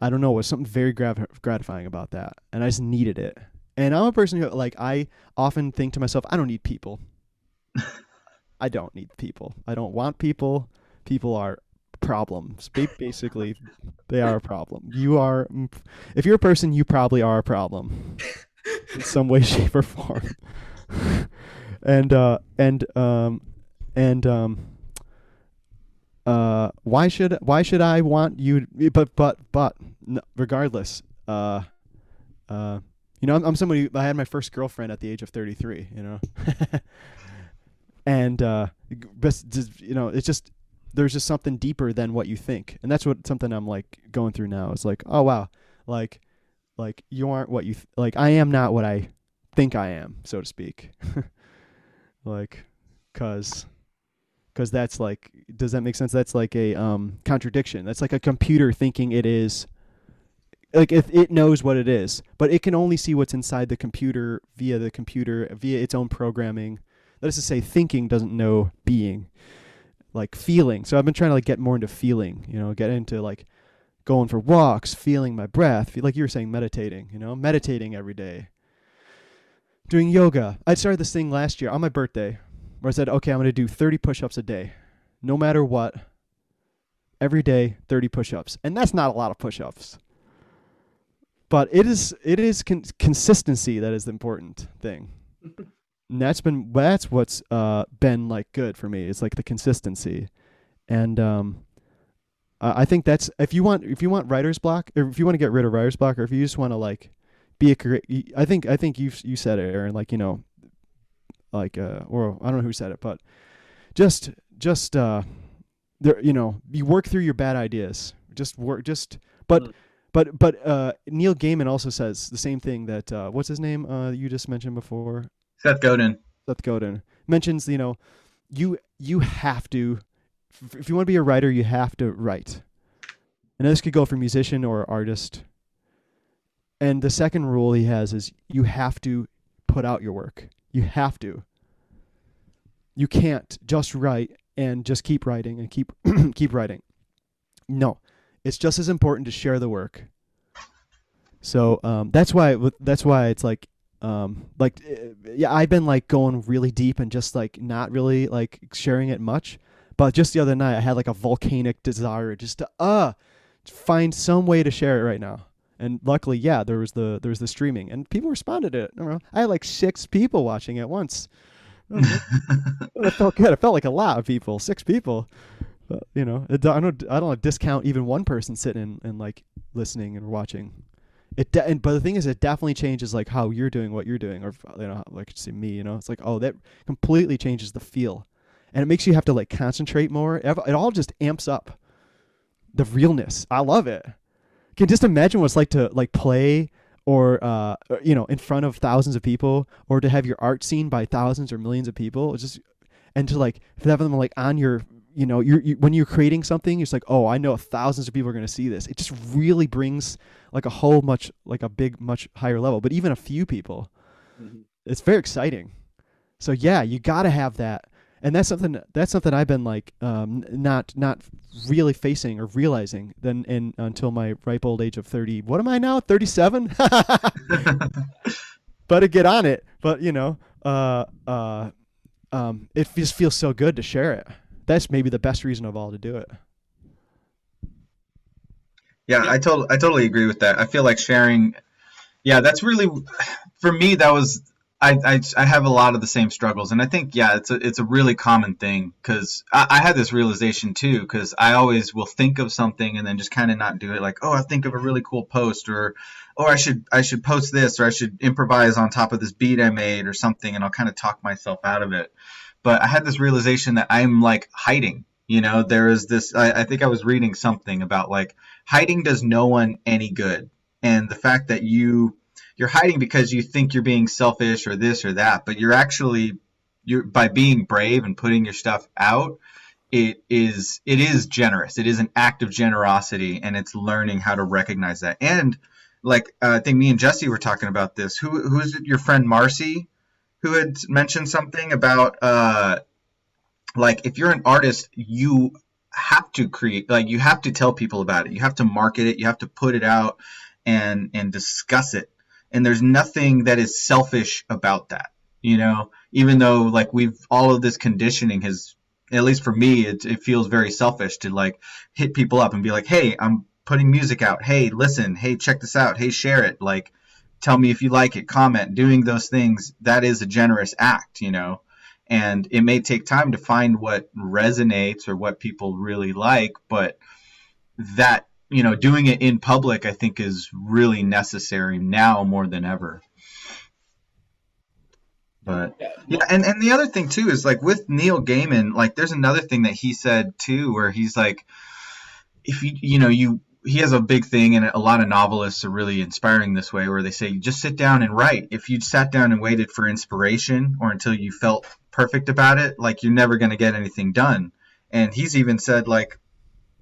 I don't know, it was something very grav- gratifying about that, and I just needed it. And I'm a person who like I often think to myself, I don't need people. I don't need people. I don't want people. People are problems. Basically, they are a problem. You are, if you're a person, you probably are a problem in some way, shape, or form. and uh, and um, and um, uh, why should why should I want you? But but but regardless, uh, uh, you know, I'm, I'm somebody. I had my first girlfriend at the age of 33. You know, and uh, you know, it's just there's just something deeper than what you think, and that's what something I'm like going through now. Is like, oh wow, like like you aren't what you th- like. I am not what I think I am, so to speak. like, cause because that's like does that make sense that's like a um contradiction that's like a computer thinking it is like if it knows what it is but it can only see what's inside the computer via the computer via its own programming that is to say thinking doesn't know being like feeling so i've been trying to like get more into feeling you know get into like going for walks feeling my breath fe- like you were saying meditating you know meditating every day doing yoga i started this thing last year on my birthday where I said, okay, I'm going to do 30 push ups a day, no matter what, every day, 30 push ups. And that's not a lot of push ups. But it is it is con- consistency that is the important thing. and that's been that's what's uh, been like good for me. It's like the consistency, and um, I think that's if you want if you want writer's block or if you want to get rid of writer's block or if you just want to like be a great I think I think you you said it Aaron like you know like uh or I don't know who said it but just just uh there you know you work through your bad ideas just work just but Mm. but but uh Neil Gaiman also says the same thing that uh what's his name uh you just mentioned before Seth Godin. Seth Godin mentions, you know, you you have to, if you want to be a writer, you have to write. And this could go for musician or artist. And the second rule he has is you have to put out your work. You have to. You can't just write and just keep writing and keep keep writing. No, it's just as important to share the work. So um, that's why that's why it's like um like uh, yeah i've been like going really deep and just like not really like sharing it much. But just the other night i had like a volcanic desire just to uh find some way to share it right now. And luckily yeah there was the there was the streaming and people responded to it. I, know, I had like six people watching at once. It felt good. It felt like a lot of people six people. But you know it, i don't i don't discount even one person sitting and like listening and watching it de- and, but the thing is it definitely changes like how you're doing what you're doing or you know like say me you know? It's like oh that completely changes the feel. And it makes you have to like concentrate more. It all just amps up the realness. I love it. Can just imagine what it's like to like play or uh you know in front of thousands of people or to have your art seen by thousands or millions of people. It's just and to like have them like on your you know you're you, when you're creating something it's like oh i know thousands of people are going to see this. It just really brings like a whole much like a big much higher level but even a few people Mhm. it's very exciting. So yeah you got to have that. And that's something that's something i've been like um not not really facing or realizing then in until my ripe old age of 30 what am i now 37 better get on it but you know uh uh um it just feels so good to share it that's maybe the best reason of all to do it. Yeah, I totally I totally agree with that. I feel like sharing yeah, that's really for me that was I, I, I have a lot of the same struggles. And I think yeah it's a it's a really common thing because I, I had this realization too because I always will think of something and then just kind of not do it. Like oh I think of a really cool post or or I should I should post this or I should improvise on top of this beat I made or something and I'll kind of talk myself out of it but I had this realization that I'm like hiding you know? There is this I, I think I was reading something about like hiding does no one any good. And the fact that you you're hiding because you think you're being selfish or this or that but you're actually you're by being brave and putting your stuff out it is it is generous. It is an act of generosity and it's learning how to recognize that. And like uh, i think me and jesse were talking about this. Who who's your friend marcy who had mentioned something about uh like if you're an artist you have to create like you have to tell people about it. You have to market it. You have to put it out and and discuss it. And there's nothing that is selfish about that you know? Even though like we've all of this conditioning has at least for me it, it feels very selfish to like hit people up and be like hey i'm putting music out. Hey listen. Hey check this out. Hey share it. Like tell me if you like it comment doing those things that is a generous act you know and it may take time to find what resonates or what people really like but that you know doing it in public i think is really necessary now more than ever but Yeah. and, and the other thing too is like with neil gaiman like there's another thing that he said too where he's like if you you know you he has a big thing and a lot of novelists are really inspiring this way where they say just sit down and write. If you'd sat down and waited for inspiration or until you felt perfect about it like you're never going to get anything done. And he's even said like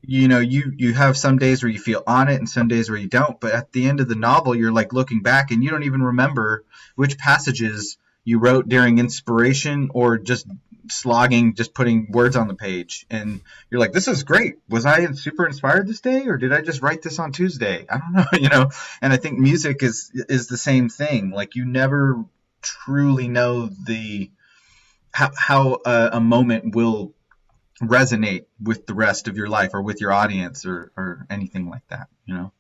you know you you have some days where you feel on it and some days where you don't but at the end of the novel you're like looking back and you don't even remember which passages you wrote during inspiration or just slogging just putting words on the page. And you're like this is great. Was i super inspired this day or did i just write this on tuesday? I don't know you know? And i think music is is the same thing. Like you never truly know the how, how a, a moment will resonate with the rest of your life or with your audience or, or anything like that you know?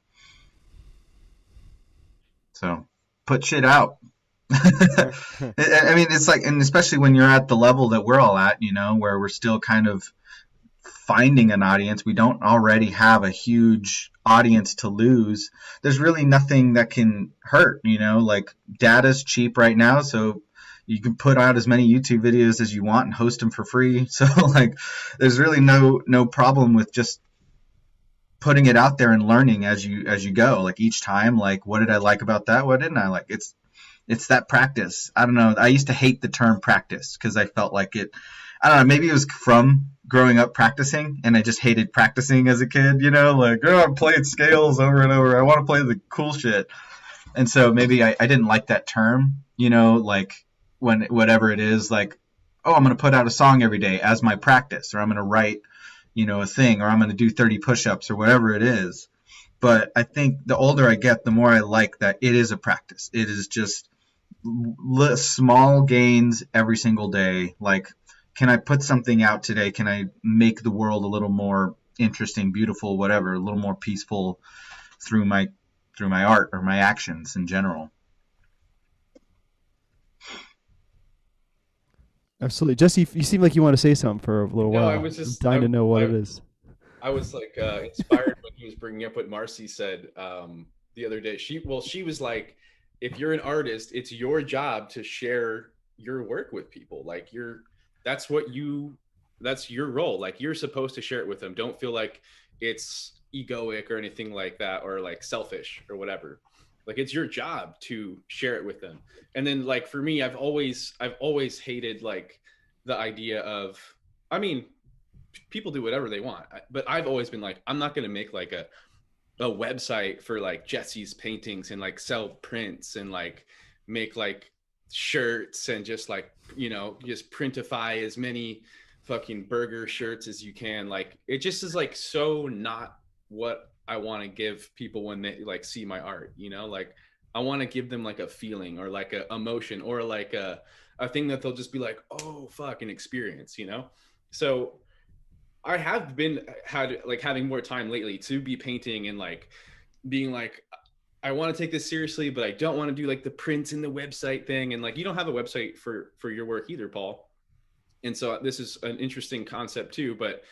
So put shit out I mean, it's like, and especially when you're at the level that we're all at, you know, where we're still kind of finding an audience. We don't already have a huge audience to lose. There's really nothing that can hurt, you know, like data's cheap right now, so you can put out as many YouTube videos as you want and host them for free. So like there's really no no problem with just putting it out there and learning as you as you go. Like each time like what did I like about that? What didn't I like? It's it's that practice. I don't know. I used to hate the term practice because I felt like it I don't know, maybe it was from growing up practicing and I just hated practicing as a kid, you know, like oh, I'm playing scales over and over. I want to play the cool shit. And so maybe I, I didn't like that term, you know, like when whatever it is, like, oh, I'm going to put out a song every day as my practice, or I'm going to write, you know, a thing, or I'm going to do 30 push-ups, or whatever it is. But I think the older I get, the more I like that it is a practice. It is just small gains every single day. Like, can I put something out today? Can I make the world a little more interesting, beautiful, whatever, a little more peaceful through my through my art or my actions in general? Absolutely, Jesse. You seem like you want to say something for a little No, while. I was just- I'm dying I- to know what I- it is. I was like uh, inspired when he was bringing up what Marcy said um, the other day. She well, she was like, if you're an artist, it's your job to share your work with people. Like you're, that's what you, that's your role. Like you're supposed to share it with them. Don't feel like it's egoic or anything like that, or like selfish or whatever. Like it's your job to share it with them. And then like for me, I've always, I've always hated like the idea of, I mean, people do whatever they want but i've always been like i'm not going to make like a a website for like jesse's paintings and like sell prints and like make like shirts and just like you know just printify as many fucking burger shirts as you can. Like it just is like so not what i want to give people when they like see my art you know? Like i want to give them like a feeling or like a emotion or like a a thing that they'll just be like oh fuck an experience you know? So I have been had like having more time lately to be painting and like being like I want to take this seriously, but I don't want to do like the prints and the website thing. And like you don't have a website for for your work either, Paul. And so this is an interesting concept too. But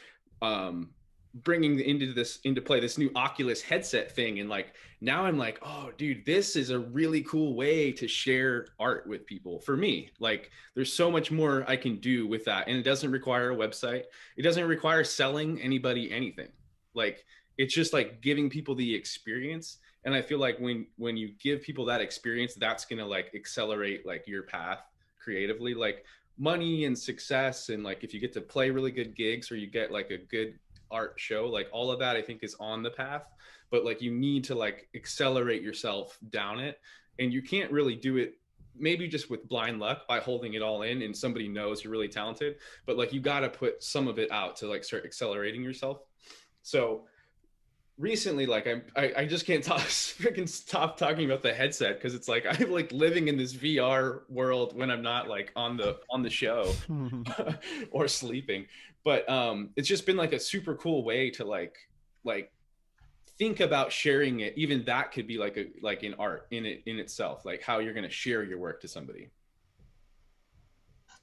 um, bringing into this into play this new Oculus headset thing, and like now I'm like, oh, dude, this is a really cool way to share art with people. For me, like there's so much more I can do with that, and it doesn't require a website. It doesn't require selling anybody anything. Like it's just like giving people the experience. And i feel like when when you give people that experience that's going to like accelerate like your path creatively. Like money and success and like if you get to play really good gigs or you get like a good art show like all of that i think is on the path but like you need to like accelerate yourself down it and you can't really do it maybe just with blind luck by holding it all in and somebody knows you're really talented but like you got to put some of it out to like start accelerating yourself. So recently like I'm, i i just can't talk freaking stop talking about the headset because it's like i'm like living in this vr world when i'm not like on the on the show or sleeping but um it's just been like a super cool way to like like think about sharing it. Even that could be like a like in art in it in itself like how you're going to share your work to somebody.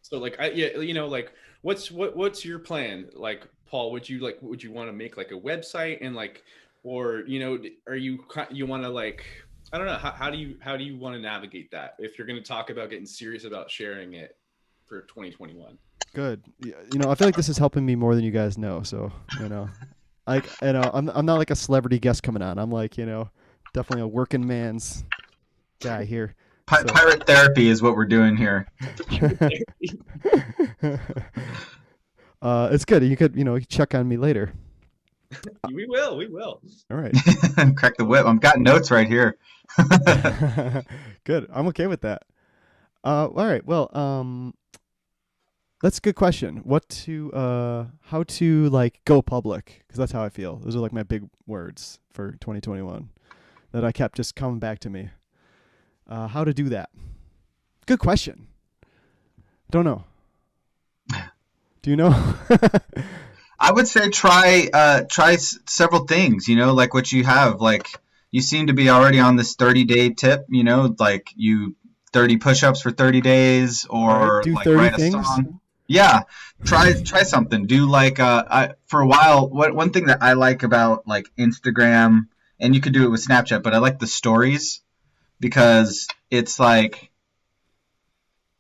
So like i yeah you know like what's what what's your plan? Like paul would you like would you want to make like a website and like or you know are you you want to like i don't know how, how do you how do you want to navigate that if you're going to talk about getting serious about sharing it for 2021 Good. You know, I feel like this is helping me more than you guys know. So you know, like you know, I'm I'm not like a celebrity guest coming on. I'm like you know, definitely a working man's guy here. Pi- So- pirate therapy is what we're doing here. uh, it's good. You could you know check on me later. we will we will All right. Crack the whip. I've got notes right here. good. I'm okay with that. Uh, all right. Well, um, that's a good question. What to, uh, how to like go public? Because that's how I feel. Those are like my big words for 2021 that I kept just coming back to me. Uh, how to do that? Good question. Don't know. Do you know? I would say try uh, try s- several things. You know, like what you have. Like you seem to be already on this 30 day tip. You know, like you 30 push ups for 30 days, or Alright, do like 30 write a things. song. Yeah, try try something. Do like uh, I, for a while. What one thing that I like about like Instagram, and you could do it with Snapchat, but I like the stories because it's like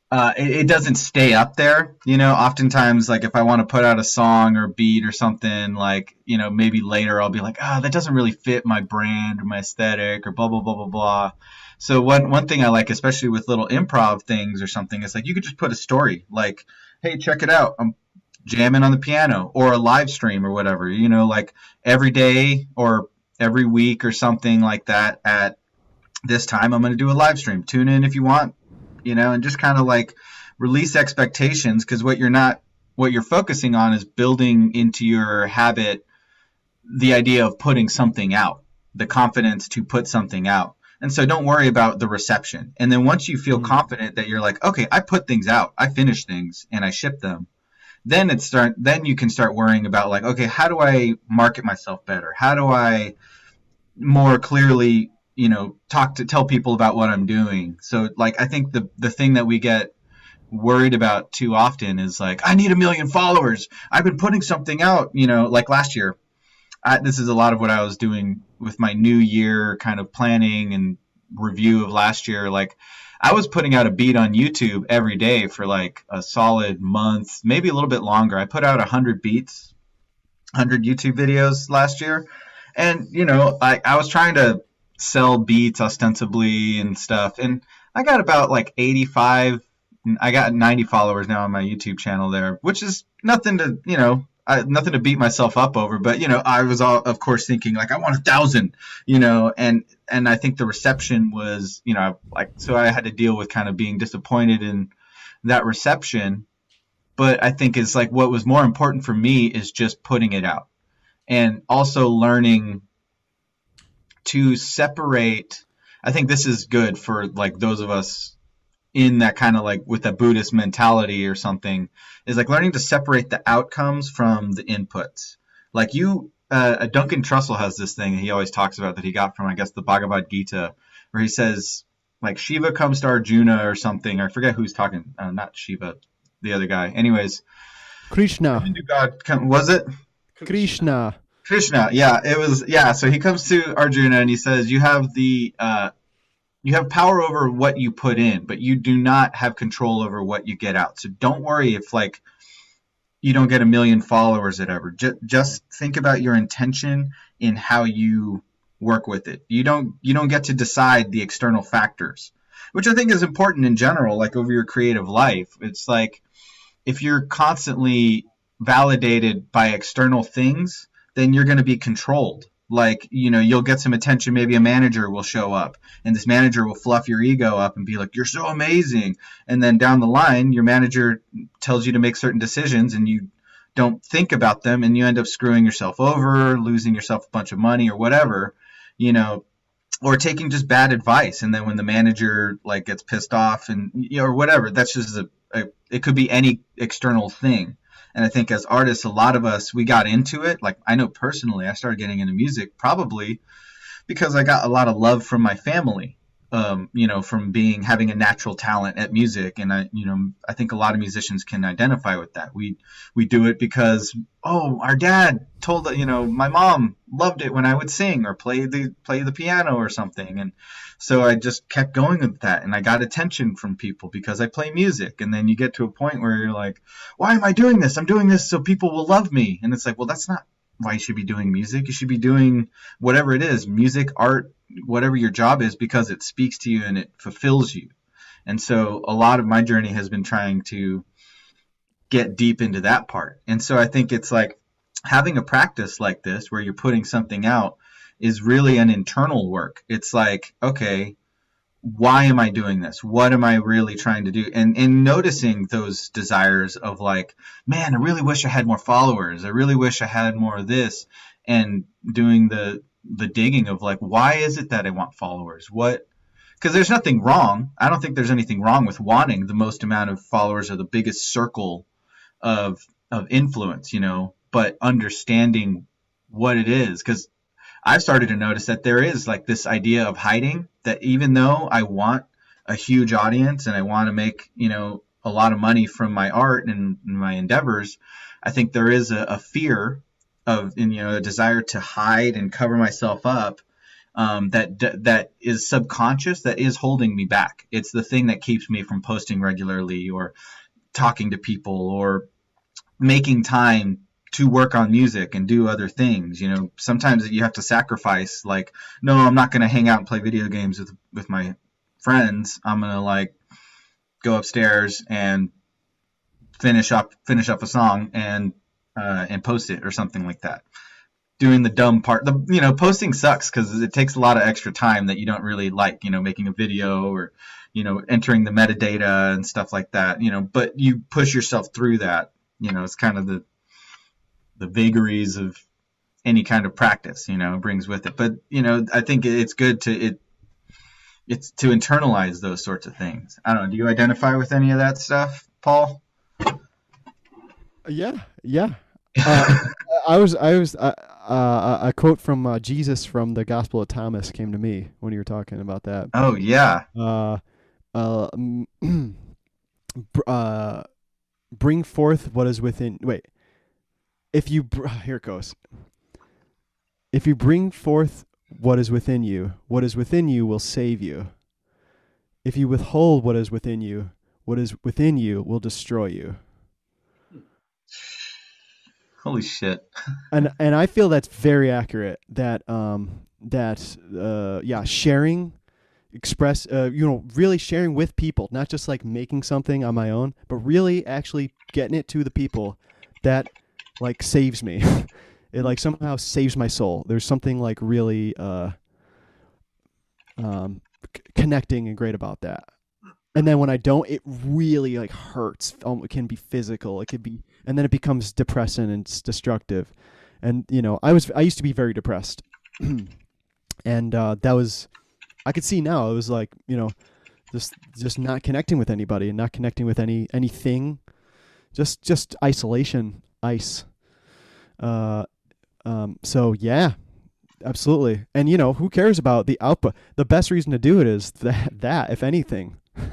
uh, it, it doesn't stay up there. You know, oftentimes like if I want to put out a song or beat or something, like you know maybe later I'll be like, ah, oh, that doesn't really fit my brand or my aesthetic or blah blah blah blah blah. So one one thing I like, especially with little improv things or something, is like you could just put a story like hey, check it out. I'm jamming on the piano or a live stream or whatever, you know, like every day or every week or something like that at this time I'm going to do a live stream. Tune in if you want, you know, and just kind of like release expectations because what you're not what you're focusing on is building into your habit the idea of putting something out, the confidence to put something out. And so don't worry about the reception. And then once you feel mm-hmm. confident that you're like, okay, I put things out, I finish things and I ship them, then it's start then you can start worrying about like, okay, how do I market myself better? How do I more clearly, you know, talk to tell people about what I'm doing? So like I think the the thing that we get worried about too often is like, I need a million followers. I've been putting something out, you know, like last year. I, this is a lot of what I was doing with my new year kind of planning and review of last year, like I was putting out a beat on YouTube every day for like a solid month, maybe a little bit longer. I put out 100 beats, 100 YouTube videos last year. And, you know, I, I was trying to sell beats ostensibly and stuff. And I got about like 85, I got 90 followers now on my YouTube channel there, which is nothing to, you know, I, nothing to beat myself up over, but you know, I was all, of course, thinking like I want a thousand, you know, and and I think the reception was, you know, like so I had to deal with kind of being disappointed in that reception. But I think it's like what was more important for me is just putting it out, and also learning to separate. I think this is good for like those of us in that kind of like with a Buddhist mentality or something is like learning to separate the outcomes from the inputs. Like you, uh, Duncan Trussell has this thing he always talks about that he got from I guess the Bhagavad Gita, where he says like Shiva comes to Arjuna or something. I forget who's talking. Uh, not Shiva, the other guy. Anyways, Krishna. God come, was it? Krishna. Krishna. Yeah, it was. Yeah, so he comes to Arjuna and he says, "You have the uh, you have power over what you put in, but you do not have control over what you get out. So don't worry if like you don't get a million followers at ever. Just, just think about your intention in how you work with it. You don't you don't get to decide the external factors, which I think is important in general like over your creative life. It's like if you're constantly validated by external things, then you're going to be controlled like you know you'll get some attention. Maybe a manager will show up and this manager will fluff your ego up and be like you're so amazing. And then down the line your manager tells you to make certain decisions and you don't think about them and you end up screwing yourself over losing yourself a bunch of money or whatever you know or taking just bad advice. And then when the manager like gets pissed off and you know or whatever that's just a, a it could be any external thing and I think as artists, a lot of us, we got into it. Like I know personally, I started getting into music probably because I got a lot of love from my family. Um, you know, from being having a natural talent at music, and I, you know, I think a lot of musicians can identify with that. We we do it because oh, our dad told you know, my mom loved it when I would sing or play the play the piano or something, and so I just kept going with that and I got attention from people because I play music. And then you get to a point where you're like, why am I doing this? I'm doing this so people will love me. And it's like, well, that's not why you should be doing music. You should be doing whatever it is music, art, whatever your job is because it speaks to you and it fulfills you. And so a lot of my journey has been trying to get deep into that part. And so I think it's like having a practice like this where you're putting something out is really an internal work. It's like, okay, why am I doing this? What am I really trying to do? And and noticing those desires of like, man, I really wish I had more followers. I really wish I had more of this. And doing the the digging of like, why is it that I want followers? What because there's nothing wrong. I don't think there's anything wrong with wanting the most amount of followers or the biggest circle of of influence, you know, but understanding what it is because I've started to notice that there is like this idea of hiding that even though I want a huge audience and I want to make, you know, a lot of money from my art and, my endeavors, I think there is a, a fear of, and, you know, a desire to hide and cover myself up um, that that is subconscious that is holding me back. It's the thing that keeps me from posting regularly or talking to people or making time to work on music and do other things. You know, sometimes you have to sacrifice. Like, no, I'm not going to hang out and play video games with with my friends. I'm gonna like go upstairs and finish up finish up a song and uh, and post it or something like that doing the dumb part. The you know posting sucks because it takes a lot of extra time that you don't really like. You know, making a video or you know entering the metadata and stuff like that. You know, but you push yourself through that. You know, it's kind of the the vagaries of any kind of practice. You know, brings with it. But you know, I think it's good to it. It's to internalize those sorts of things. I don't know. Do you identify with any of that stuff, Paul? Yeah, yeah. Uh, I was, I was, uh, uh, a quote from uh, Jesus from the Gospel of Thomas came to me when you were talking about that. Oh yeah. Uh, uh, uh, bring forth what is within. Wait, if you br- here it goes. If you bring forth what is within you, what is within you will save you. If you withhold what is within you, what is within you will destroy you. Holy shit. and and I feel that's very accurate. That um that uh yeah sharing, express uh you know really sharing with people, not just like making something on my own, but really actually getting it to the people. That like saves me. it like somehow saves my soul. There's something like really uh um c- connecting and great about that. And then when I don't, it really like hurts. Um, it can be physical. It could be and then it becomes depressing and it's destructive. And you know, I was I used to be very depressed, and uh, that was I could see now. It was like you know, just just not connecting with anybody and not connecting with any anything, just just isolation, ice. Uh, um, so yeah, absolutely. And you know, who cares about the output? The best reason to do it is that that if anything.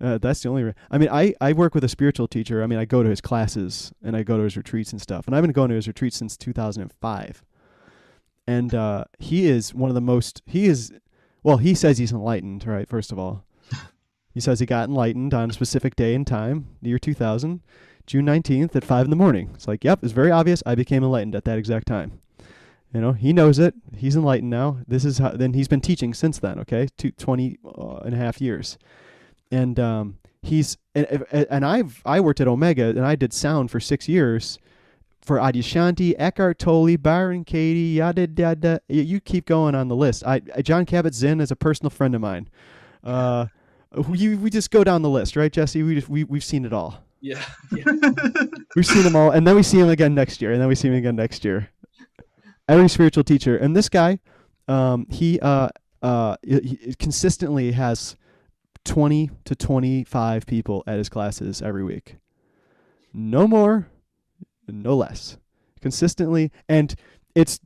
Uh, that's the only. Re- I mean, I I work with a spiritual teacher. I mean, I go to his classes and I go to his retreats and stuff. And I've been going to his retreats since 2005. And uh, he is one of the most. He is, well, he says he's enlightened, right? First of all, he says he got enlightened on a specific day and time, the year 2000, June 19th at five in the morning. It's like, yep, it's very obvious. I became enlightened at that exact time. You know, he knows it. He's enlightened now. This is how. Then he's been teaching since then. Okay, Two, 20 uh, and a half years and um, he's and, and I've I worked at Omega and I did sound for six years for Adyashanti, Eckhart Tolle, Byron Katie, yada yada. You keep going on the list. I Jon Kabat-Zinn is a personal friend of mine. Uh, we we just go down the list, right, Jesse? We just, we we've seen it all. Yeah, yeah. we've seen them all, and then we see him again next year, and then we see him again next year. Every spiritual teacher, and this guy, um, he uh uh he consistently has 20 to 25 people at his classes every week. No more, no less. Consistently and it's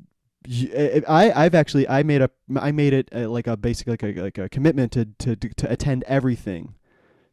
I I've actually I made a I made it a, like a basic like a like a commitment to to to attend everything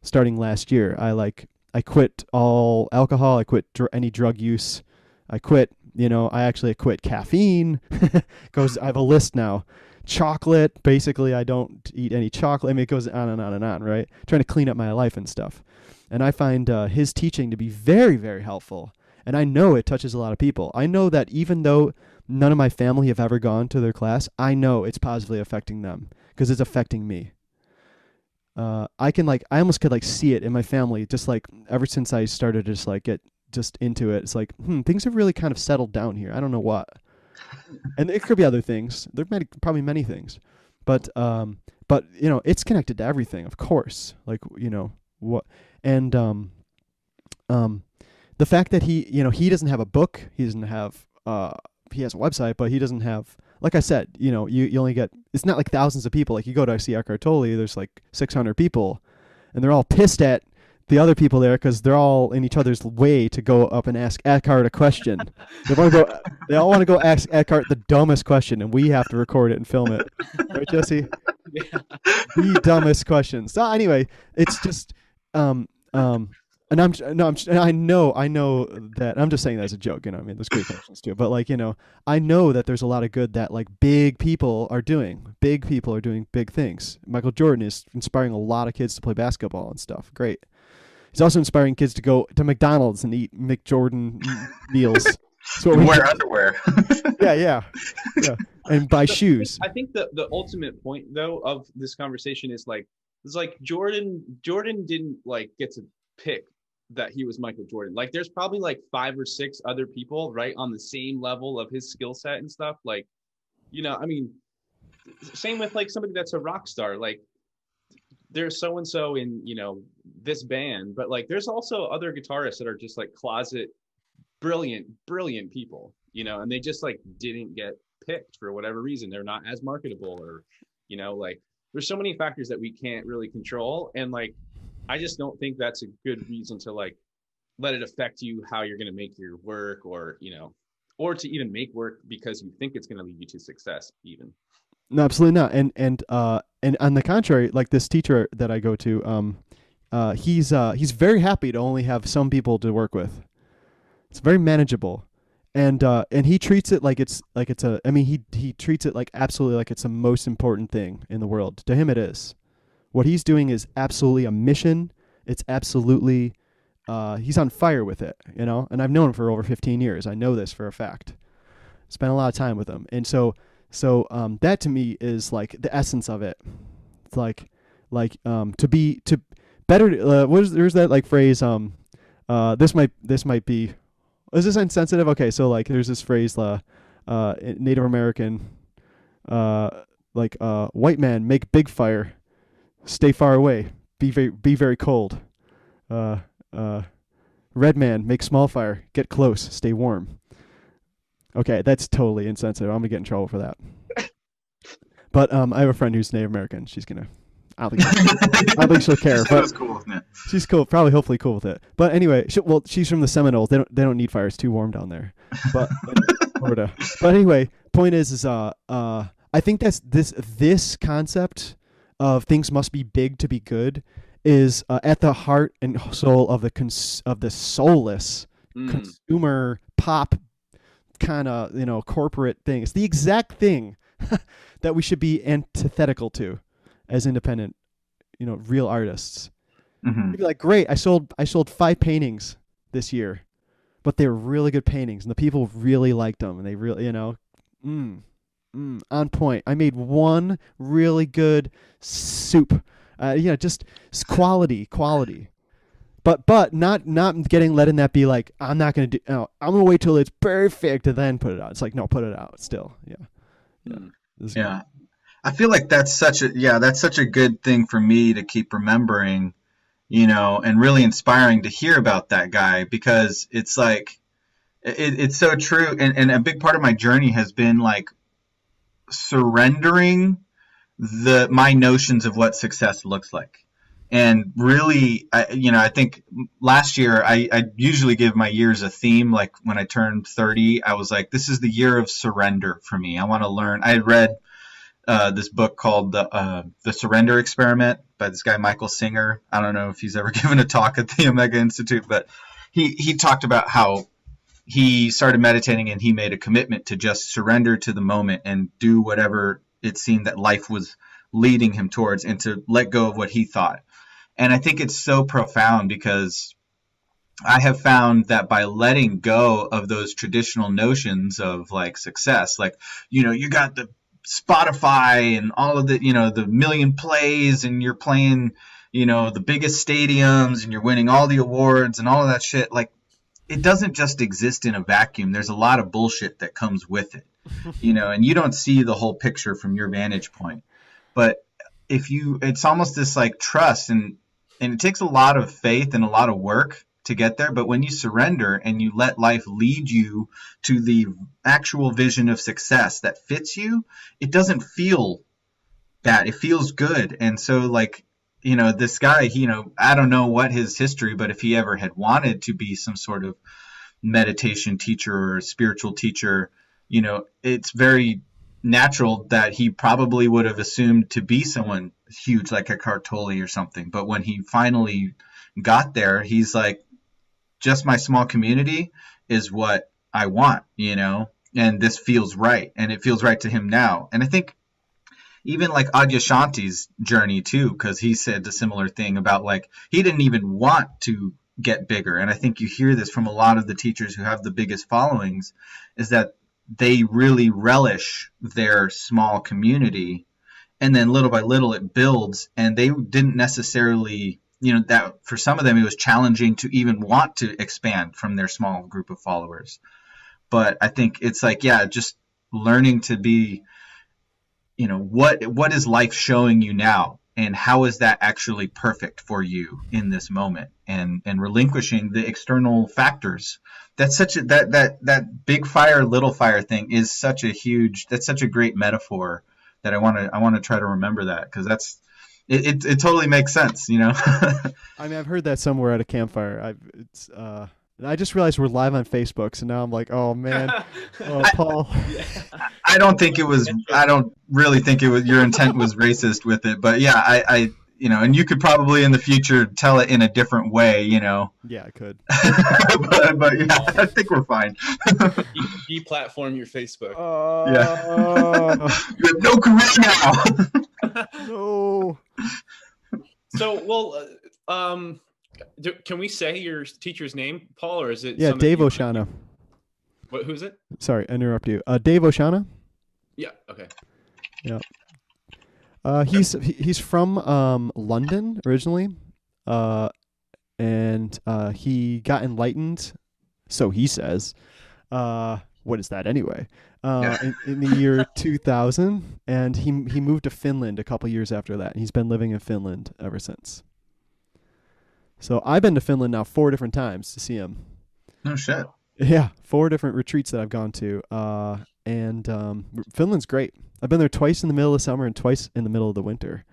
starting last year. I like I quit all alcohol, I quit dr- any drug use. I quit, you know, I actually quit caffeine. Goes I have a list now chocolate. Basically, I don't eat any chocolate. I mean, it goes on and on and on, right? trying to clean up my life and stuff. And I find uh, his teaching to be very, very helpful. And I know it touches a lot of people. I know that even though none of my family have ever gone to their class, I know it's positively affecting them because it's affecting me. Uh, I can like, I almost could like see it in my family, just like ever since I started to just like get just into it. It's like, hmm, things have really kind of settled down here. I don't know what and it could be other things. There are probably many things, but um, but you know, it's connected to everything, of course. Like you know what, and um, um, the fact that he, you know, he doesn't have a book, he doesn't have uh, he has a website, but he doesn't have. Like I said, you know, you, you only get it's not like thousands of people. Like you go to see Eckhart Tolle, there's like 600 people, and they're all pissed at the other people there because they're all in each other's way to go up and ask Eckhart a question. they want to go. They all want to go ask Eckhart the dumbest question, and we have to record it and film it. Right, Jesse? Yeah. The dumbest questions. So anyway, it's just um um and I'm no I'm I know I know that I'm just saying that as a joke, you know. I mean, there's great questions too, but like you know, I know that there's a lot of good that like big people are doing. Big people are doing big things. Michael Jordan is inspiring a lot of kids to play basketball and stuff. Great. He's also inspiring kids to go to McDonald's and eat McJordan meals. So we wear underwear. yeah, yeah, yeah, and buy shoes. I think the the ultimate point though of this conversation is like it's like Jordan Jordan didn't like get to pick that he was Michael Jordan. Like there's probably like five or six other people right on the same level of his skill set and stuff. Like, you know, I mean, same with like somebody that's a rock star. Like there's so and so in you know this band, but like there's also other guitarists that are just like closet brilliant, brilliant people, you know, and they just like didn't get picked for whatever reason. They're not as marketable or, you know, like there's so many factors that we can't really control. And like, I just don't think that's a good reason to like let it affect you how you're going to make your work or, you know, or to even make work because you think it's going to lead you to success even. No, absolutely not. And, and, uh, and on the contrary, like this teacher that I go to, um, uh, he's, uh, he's very happy to only have some people to work with it's very manageable, and uh, and he treats it like it's like it's a. I mean, he he treats it like absolutely like it's the most important thing in the world. To him, it is. What he's doing is absolutely a mission. It's absolutely. Uh, he's on fire with it, you know. And I've known him for over 15 years. I know this for a fact. Spent a lot of time with him, and so so um, that to me is like the essence of it. It's like like um, to be to better. Uh, what is there's that like phrase? Um, uh, this might this might be is this insensitive? Okay, so like there's this phrase, uh, uh Native American, uh, like uh, white man make big fire, stay far away, be very be very cold. Uh, uh, red man make small fire, get close, stay warm. Okay, that's totally insensitive. I'm gonna get in trouble for that. but um, I have a friend who's Native American. She's gonna I don't think, I don't think she'll care. But cool she's cool, probably hopefully cool with it. But anyway, she, well, she's from the Seminoles. They don't they don't need fire. It's too warm down there. But Florida. But anyway, point is is uh uh I think that's this this concept of things must be big to be good is uh, at the heart and soul of the cons- of the soulless mm. consumer pop kind of you know corporate thing. It's the exact thing that we should be antithetical to as independent, you know, real artists. Mm-hmm. You'd be like, great, I sold I sold five paintings this year, but they were really good paintings, and the people really liked them, and they really, you know, mm, mm, on point. I made one really good soup. Uh, you know, just quality, quality. But but not not getting letting that be like I'm not gonna do. No, I'm gonna wait till it's perfect and then put it out. It's like no, put it out still. Yeah, yeah. Mm. Yeah. I feel like that's such a yeah, that's such a good thing for me to keep remembering, you know, and really inspiring to hear about that guy because it's like it, it's so true and, and a big part of my journey has been like surrendering the my notions of what success looks like. And really I, you know i think last year I, I usually give my years a theme. Like when i turned 30 i was like this is the year of surrender for me. I want to learn. I had read uh, this book called the uh, the Surrender Experiment by this guy Michael Singer. I don't know if he's ever given a talk at the Omega Institute, but he he talked about how he started meditating and he made a commitment to just surrender to the moment and do whatever it seemed that life was leading him towards and to let go of what he thought. And I think it's so profound because I have found that by letting go of those traditional notions of like success, like, you know, you got the Spotify and all of the, you know, the million plays and you're playing, you know, the biggest stadiums and you're winning all the awards and all of that shit. Like, it doesn't just exist in a vacuum. There's a lot of bullshit that comes with it, you know, and you don't see the whole picture from your vantage point. But if you, it's almost this like trust and, and it takes a lot of faith and a lot of work to get there. But when you surrender and you let life lead you to the actual vision of success that fits you, it doesn't feel bad. It feels good. And so, like, you know, this guy, you know, I don't know what his history, but if he ever had wanted to be some sort of meditation teacher or spiritual teacher, you know, it's very natural that he probably would have assumed to be someone huge like a Tolle or something. But when he finally got there, he's like, just my small community is what I want, you know, and this feels right, and it feels right to him now. And I think even like Adyashanti's journey too, because he said a similar thing about like he didn't even want to get bigger. And I think you hear this from a lot of the teachers who have the biggest followings, is that they really relish their small community, and then little by little it builds, and they didn't necessarily. You know that for some of them it was challenging to even want to expand from their small group of followers, but I think it's like yeah, just learning to be you know what what is life showing you now? And how is that actually perfect for you in this moment? And and relinquishing the external factors. That's such a that that that big fire little fire thing is such a huge that's such a great metaphor that i want to i want to try to remember that because that's it, it, it totally makes sense you know? I mean, I've heard that somewhere at a campfire. I've it's uh, I just realized we're live on Facebook, so now I'm like, oh man, oh Paul. I don't think it was. I don't really think it was. Your intent was racist with it, but yeah, I, I, you know, and you could probably in the future tell it in a different way, you know. Yeah, I could. but, but yeah, I think we're fine. De- deplatform your Facebook. Uh, You have no career now. no. So, well, uh, um, do, can we say your teacher's name, Paul, or is it? Yeah, Dave Oshana. What, who's it? Sorry, I interrupt you. Uh, Dave Oshana. Yeah. Okay. Yeah. Uh, he's he- he's from um, London originally, uh, and uh, he got enlightened, so he says. Uh, what is that anyway? Uh, in, in the year 2000, and he he moved to Finland a couple years after that. And he's been living in Finland ever since. So I've been to Finland now four different times to see him. No shit. Yeah, four different retreats that I've gone to, uh, and um, Finland's great. I've been there twice in the middle of summer and twice in the middle of the winter.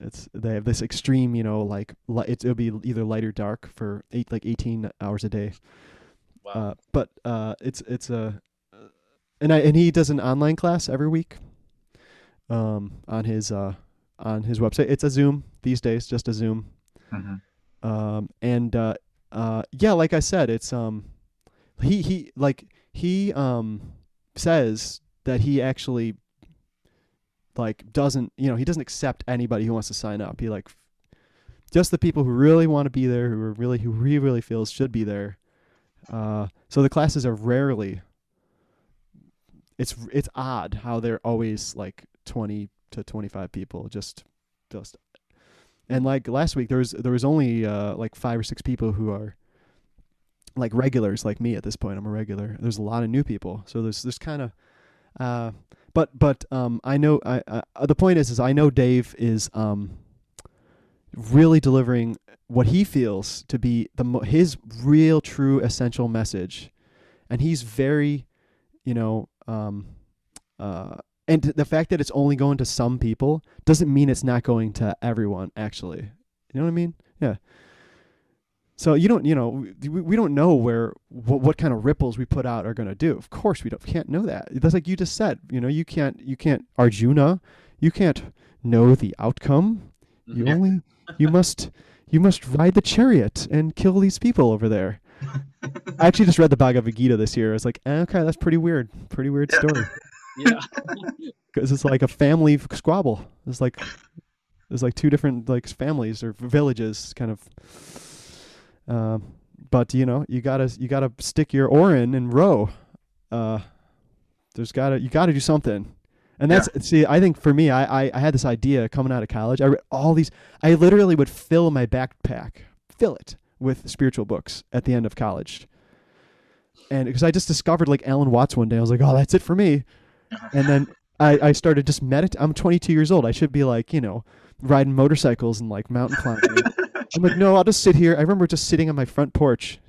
It's they have this extreme, you know, like li- it'll be either light or dark for eight like eighteen hours a day. Wow. Uh, but uh, it's it's a, and I and he does an online class every week. Um, on his uh, on his website, it's a Zoom these days, just a Zoom. Mhm. Um, and uh, uh, yeah, like I said, it's um, he he like he um says that he actually like doesn't you know he doesn't accept anybody who wants to sign up. He like just the people who really want to be there, who are really who he really feels should be there. Uh, so the classes are rarely. It's it's odd how they're always like twenty to twenty five people just just and like last week there was there was only uh, like five or six people who are like regulars like me at this point. I'm a regular. There's a lot of new people, so there's there's kind of uh, but but um I know I, I the point is is I know Dave is um really delivering what he feels to be the mo- his real true essential message and he's very you know um uh and the fact that it's only going to some people doesn't mean it's not going to everyone actually. You know what i mean? Yeah. So you don't you know we, we don't know where what, what kind of ripples we put out are going to do. Of course we don't can't know that. That's like you just said you know you can't you can't arjuna you can't know the outcome. You only you must you must ride the chariot and kill these people over there. I actually just read the bhagavad gita this year. I was like eh, okay that's pretty weird pretty weird story Yeah. because it's like a family squabble. It's like there's like two different like families or villages, kind of. Um, but you know, you gotta you gotta stick your oar in and row. Uh, there's gotta you gotta do something, and that's see. I think for me, I, I I had this idea coming out of college. I read all these. I literally would fill my backpack, fill it with spiritual books at the end of college. And because I just discovered like Alan Watts one day, I was like, oh, that's it for me and then I, I started just meditating. I'm 22 years old. I should be like, you know, riding motorcycles and like mountain climbing. I'm like, no, I'll just sit here. I remember just sitting on my front porch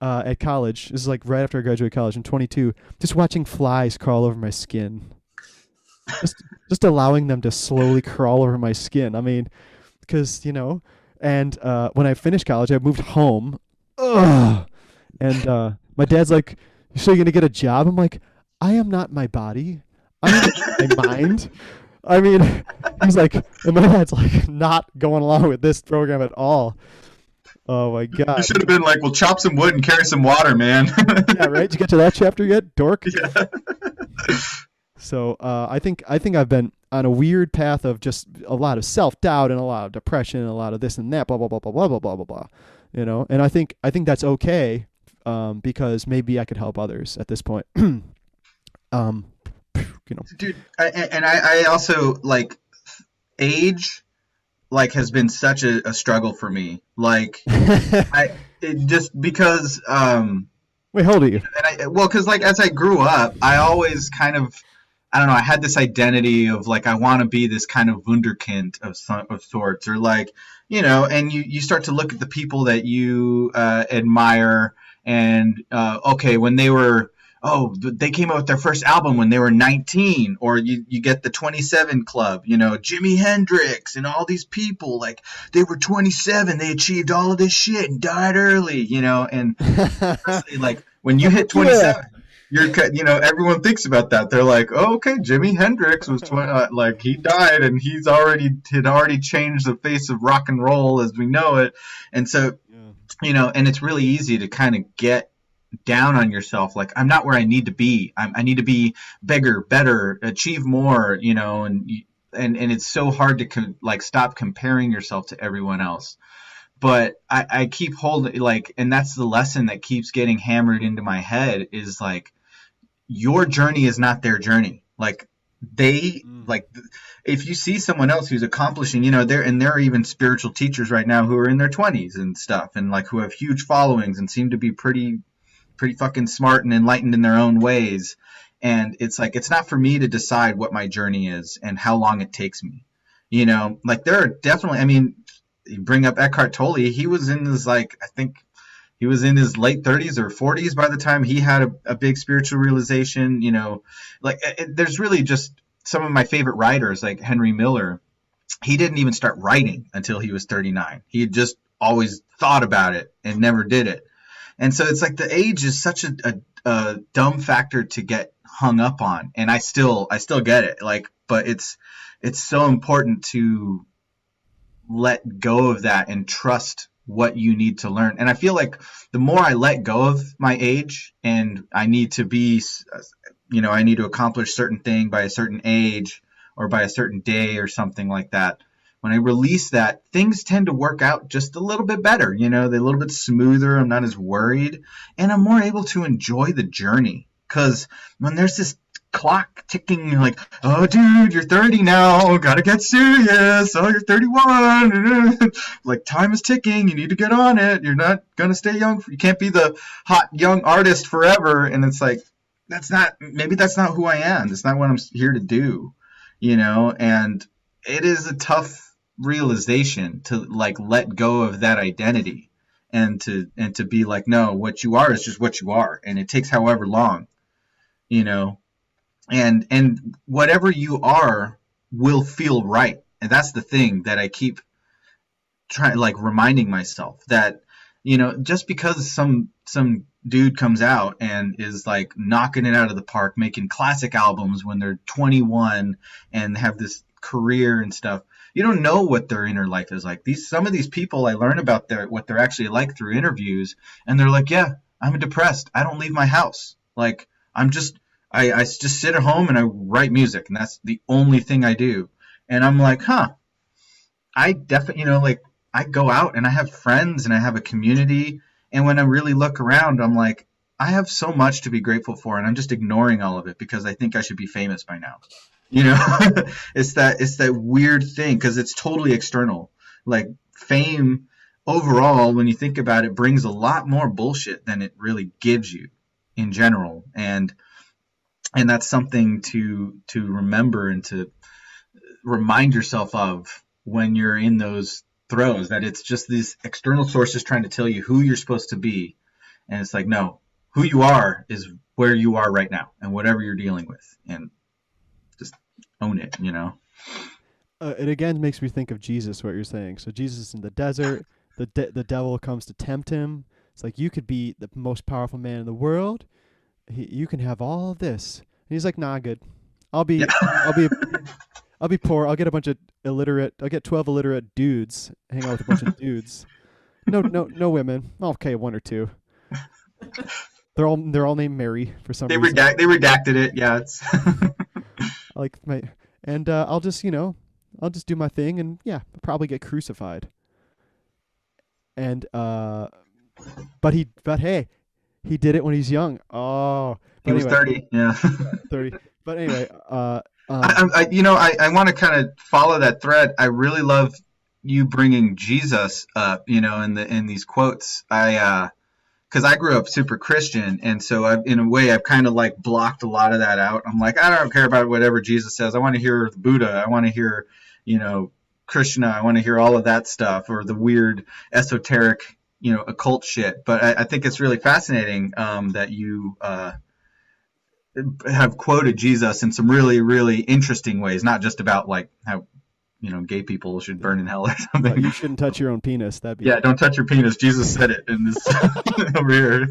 uh, at college. This is like right after I graduated college. I'm 22, just watching flies crawl over my skin. Just, just allowing them to slowly crawl over my skin. I mean, because you know, and uh, when I finished college, I moved home. Ugh. And uh, my dad's like, "So you're gonna get a job?" I'm like, I am not my body. I'm my mind. I mean, he's like, and my dad's like not going along with this program at all. Oh my god! You should have been like, well, chop some wood and carry some water, man. yeah, right. Did you get to that chapter yet, dork? Yeah. So uh, I think I think I've been on a weird path of just a lot of self doubt and a lot of depression and a lot of this and that, blah blah blah blah blah blah blah blah blah. You know, and I think I think that's okay um, because maybe I could help others at this point. um, you know, dude I, and I, I also like age like has been such a, a struggle for me like i it just because um wait, how old are you? and I, well because like as i grew up i always kind of i don't know i had this identity of like i want to be this kind of wunderkind of, so- of sorts or like you know and you, you start to look at the people that you uh, admire and uh, okay when they were oh they came out with their first album when they were 19 or you, you get the 27 club you know jimi hendrix and all these people like they were 27 they achieved all of this shit and died early you know and like when you hit 27 you're ca- you know everyone thinks about that. They're like oh, okay jimi hendrix was 20 uh, like he died and he's already had already changed the face of rock and roll as we know it. And so you know and it's really easy to kind of get down on yourself like i'm not where i need to be. I'm, i need to be bigger better achieve more you know and and and it's so hard to com- like stop comparing yourself to everyone else. But I, I keep holding like and that's the lesson that keeps getting hammered into my head is like your journey is not their journey. Like they Mm. like if you see someone else who's accomplishing you know there and there are even spiritual teachers right now who are in their 20s and stuff and like who have huge followings and seem to be pretty pretty fucking smart and enlightened in their own ways. And it's like it's not for me to decide what my journey is and how long it takes me. You know like there are definitely i mean you bring up eckhart tolle he was in his like i think he was in his late 30s or 40s by the time he had a, a big spiritual realization you know. Like it, there's really just some of my favorite writers like henry miller. He didn't even start writing until he was 39 he had just always thought about it and never did it and so it's like the age is such a, a, a dumb factor to get hung up on and i still i still get it. Like but it's it's so important to let go of that and trust what you need to learn. And i feel like the more i let go of my age and i need to be you know i need to accomplish certain thing by a certain age or by a certain day or something like that when i release that things tend to work out just a little bit better you know they're a little bit smoother i'm not as worried and i'm more able to enjoy the journey because when there's this clock ticking like oh dude you're 30 now gotta get serious oh you're 31 like time is ticking you need to get on it you're not gonna stay young you can't be the hot young artist forever and it's like that's not maybe that's not who i am that's not what i'm here to do you know and it is a tough realization to like let go of that identity and to and to be like no what you are is just what you are and it takes however long you know? And and whatever you are will feel right. And that's the thing that i keep trying like reminding myself that you know just because some some dude comes out and is like knocking it out of the park making classic albums when they're 21 and have this career and stuff you don't know what their inner life is like these some of these people i learn about their what they're actually like through interviews and they're like yeah i'm depressed i don't leave my house like i'm just I, I just sit at home and I write music, and that's the only thing I do. And I'm like, huh, I definitely, you know, like I go out and I have friends and I have a community. And when I really look around, I'm like, I have so much to be grateful for, and I'm just ignoring all of it because I think I should be famous by now. You know, it's that it's that weird thing because it's totally external. Like fame overall, when you think about it, brings a lot more bullshit than it really gives you in general. And and that's something to to remember and to remind yourself of when you're in those throws that it's just these external sources trying to tell you who you're supposed to be and it's like no who you are is where you are right now and whatever you're dealing with and own it you know uh, it again makes me think of Jesus. What you're saying. So Jesus in the desert. The de- the devil comes to tempt him. It's like you could be the most powerful man in the world. He, you can have all of this. And he's like, Nah, good. I'll be Yeah. I'll be I'll be poor. I'll get a bunch of illiterate. I'll get twelve illiterate dudes. Hang out with a bunch of dudes. no, no, no women. Okay, one or two. They're all they're all named Mary for some They reason. redact they redacted it. Yeah, it's like my and uh, I'll just you know I'll just do my thing and yeah I'll probably get crucified. And uh, but he but hey, he did it when he's young. Oh, he but was thirty. Yeah. thirty. But anyway, uh, um, I, I, you know, I, I want to kind of follow that thread. I really love you bringing Jesus up, you know, in the in these quotes. I, because I grew up super Christian, and so I've, in a way, I've kind of like blocked a lot of that out. I'm like, I don't care about whatever Jesus says. I want to hear Buddha. I want to hear, you know, Krishna. I want to hear all of that stuff or the weird esoteric, you know, occult shit. But I, I think it's really fascinating um, that you. Uh, have quoted Jesus in some really, really interesting ways, not just about like how you know gay people should burn in hell or something. you shouldn't touch your own penis. That'd be Yeah, don't touch your penis. Jesus said it in this over here.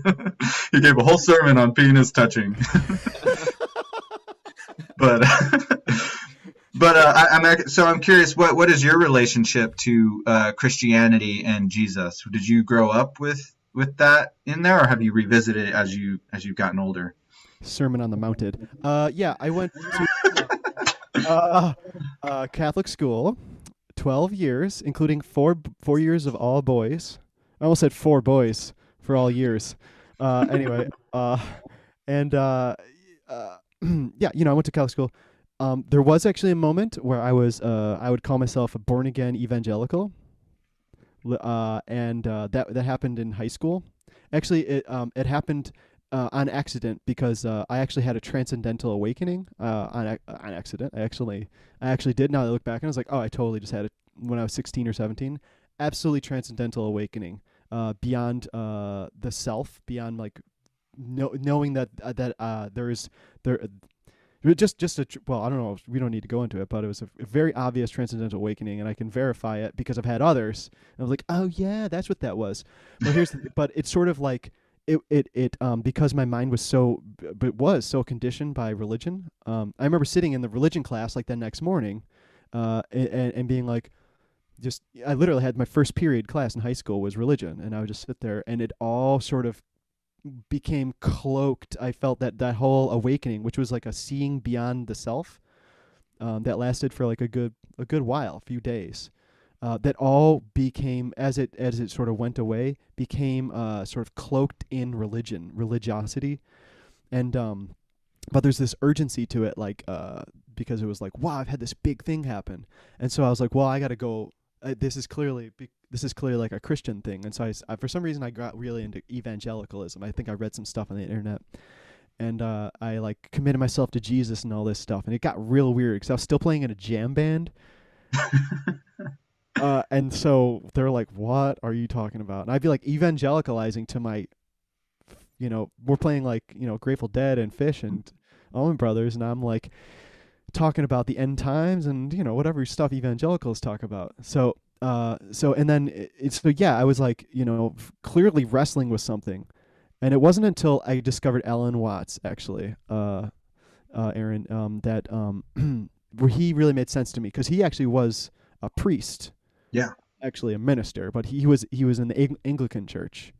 he gave a whole sermon on penis touching. but but uh, I, I'm so I'm curious. What what is your relationship to uh, Christianity and Jesus? Did you grow up with with that in there, or have you revisited it as you as you've gotten older? Sermon on the Mounted. Uh, yeah, I went to uh, uh, Catholic school, twelve years, including four four years of all boys. I almost said four boys for all years. Uh, anyway, uh, and uh, uh, yeah, you know, I went to Catholic school. Um, there was actually a moment where I was, uh, I would call myself a born again evangelical, uh, and uh, that that happened in high school. Actually, it um, it happened uh, on accident because uh, I actually had a transcendental awakening uh, on ac- on accident. I actually I actually did. Now I look back and I was like, oh, I totally just had it when I was 16 or 17. Absolutely transcendental awakening uh, beyond uh, the self, beyond like know, knowing that uh, that there is there. just, just a well, I don't know. We don't need to go into it, but it was a, a very obvious transcendental awakening, and I can verify it because I've had others. And I was like, oh yeah, that's what that was. But here's, the, but it's sort of like it it it um because my mind was so but was so conditioned by religion um i remember sitting in the religion class like the next morning uh and, and being like just i literally had my first period class in high school was religion and i would just sit there and it all sort of became cloaked i felt that that whole awakening which was like a seeing beyond the self um, that lasted for like a good a good while a few days uh, that all became as it as it sort of went away became uh, sort of cloaked in religion religiosity. And um but there's this urgency to it like uh because it was like wow i've had this big thing happen. And so i was like well i gotta go uh, this is clearly be- this is clearly like a christian thing. And so I, I- for some reason i got really into evangelicalism. I think i read some stuff on the internet. And uh, i like committed myself to jesus and all this stuff. And it got real weird because i was still playing in a jam band uh, and so they're like, "What are you talking about?" And I'd be like evangelicalizing to my, you know, we're playing like you know Grateful Dead and Phish and Allman Brothers, and I'm like talking about the end times and you know whatever stuff evangelicals talk about. So, uh, so and then it, it's so yeah, I was like you know clearly wrestling with something, and it wasn't until I discovered Alan Watts actually, uh, uh, Aaron, um, that um, where he really made sense to me because he actually was a priest Yeah. actually a minister, but he was he was in the Ang- Anglican church,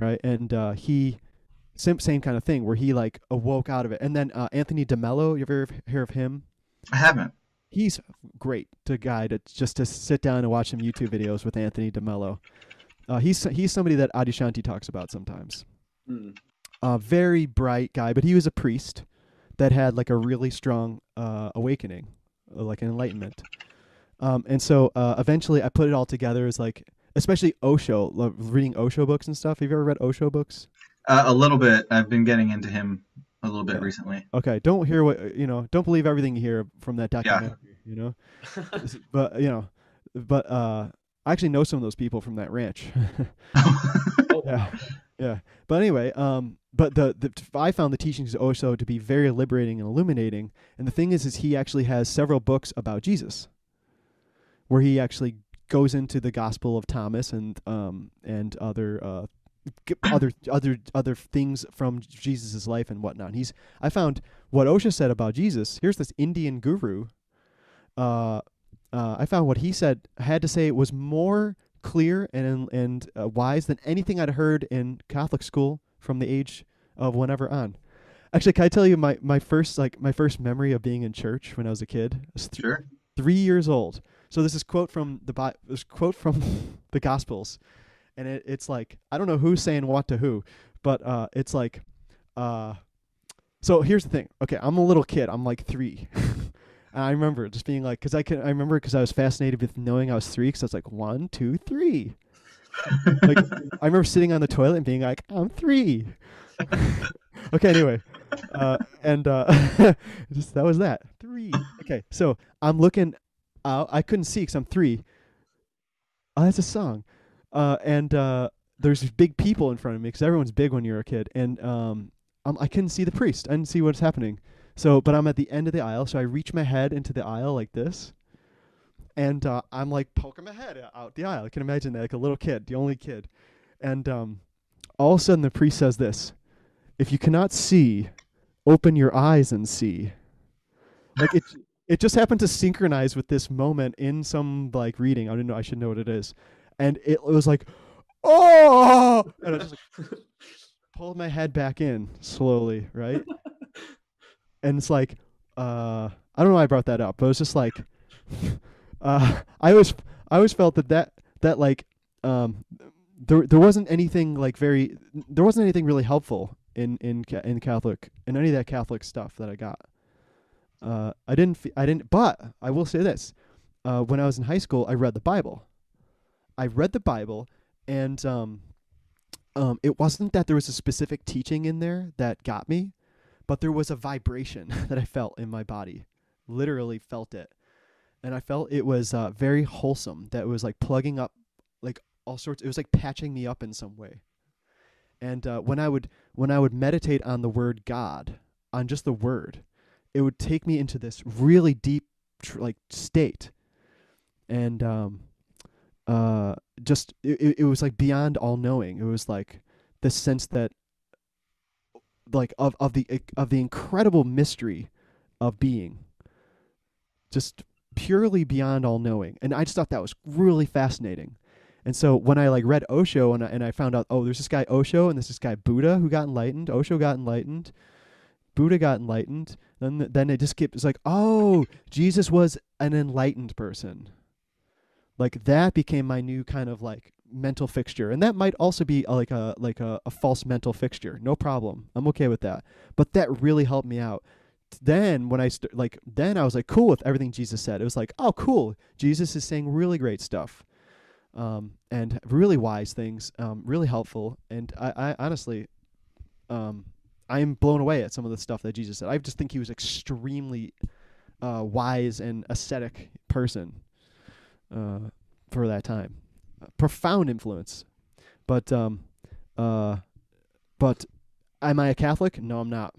right? And uh, he same same kind of thing where he like awoke out of it. And then uh, Anthony DeMello, you ever hear of him? I haven't. He's great to guy to just to sit down and watch some YouTube videos with Anthony DeMello. Uh, he's he's somebody that Adyashanti talks about sometimes. Mm. A very bright guy, but he was a priest that had like a really strong uh, awakening, uh, like an enlightenment. Um, and so uh, eventually, I put it all together as like, especially Osho, reading Osho books and stuff. Have you ever read Osho books? Uh, a little bit. I've been getting into him a little bit Yeah. recently. Okay, don't hear what you know. Don't believe everything you hear from that documentary. yeah. You know, but you know, but uh, I actually know some of those people from that ranch. Oh, yeah, yeah. But anyway, um, but the, the I found the teachings of Osho to be very liberating and illuminating. And the thing is, is he actually has several books about Jesus, where he actually goes into the Gospel of Thomas and um and other uh other other other things from Jesus' life and whatnot. He's I found what Osho said about Jesus. Here's this Indian guru. Uh, uh, I found what he said had to say was more clear and and uh, wise than anything I'd heard in Catholic school from the age of whenever on. Actually, can I tell you my, my first like my first memory of being in church when I was a kid? I was th- Sure. three years old. So this is quote from the this quote from the Gospels, and it, it's like I don't know who's saying what to who, but uh, it's like, uh, so here's the thing. Okay, I'm a little kid. I'm like three. And I remember just being like, because I can, I remember because I was fascinated with knowing I was three, because I was like one, two, three. like I remember sitting on the toilet and being like, I'm three. okay, anyway, uh, and uh, just that was that three. Okay, so I'm looking I couldn't see because I'm three. Oh, that's a song. Uh, and uh, there's big people in front of me because everyone's big when you're a kid, and um, um, I couldn't see the priest. I didn't see what's happening. So, but I'm at the end of the aisle, so I reach my head into the aisle like this, and uh, I'm like poking my head out the aisle. I can imagine that, like a little kid, the only kid, and um, all of a sudden the priest says this: "If you cannot see, open your eyes and see." Like it, it just happened to synchronize with this moment in some like reading. I don't know. I should know what it is, and it was like, oh, and I just like, pulled my head back in slowly, right? and it's like uh I don't know why I brought that up, but it was just like uh I always I always felt that that that like um there there wasn't anything like very there wasn't anything really helpful in in in Catholic in any of that Catholic stuff that I got. Uh I didn't I didn't but I will say this. Uh when I was in high school, I read the Bible. I read the Bible and um um it wasn't that there was a specific teaching in there that got me but there was a vibration that I felt in my body. Literally felt it. And I felt it was uh, very wholesome, that it was like plugging up like all sorts it was like patching me up in some way. And uh, when I would when I would meditate on the word God, on just the word, it would take me into this really deep tr- like state. And um uh just it, it- was like beyond all knowing. It was like the sense that like of of the of the incredible mystery of being. Just purely beyond all knowing. And i just thought that was really fascinating. And so when i like read osho and I, and I found out oh there's this guy osho and there's this guy buddha who got enlightened. Osho got enlightened buddha got enlightened then then it just kept it's like oh jesus was an enlightened person. Like that became my new kind of like mental fixture. And that might also be uh, like a like a, a false mental fixture. No problem. I'm okay with that. But that really helped me out. Then when i st- like then i was like cool with everything jesus said. It was like oh cool. Jesus is saying really great stuff um and really wise things um really helpful. And i i honestly um i'm blown away at some of the stuff that jesus said i just think he was extremely uh wise and ascetic person uh for that time profound influence. But um, uh, but am I a Catholic? No, I'm not.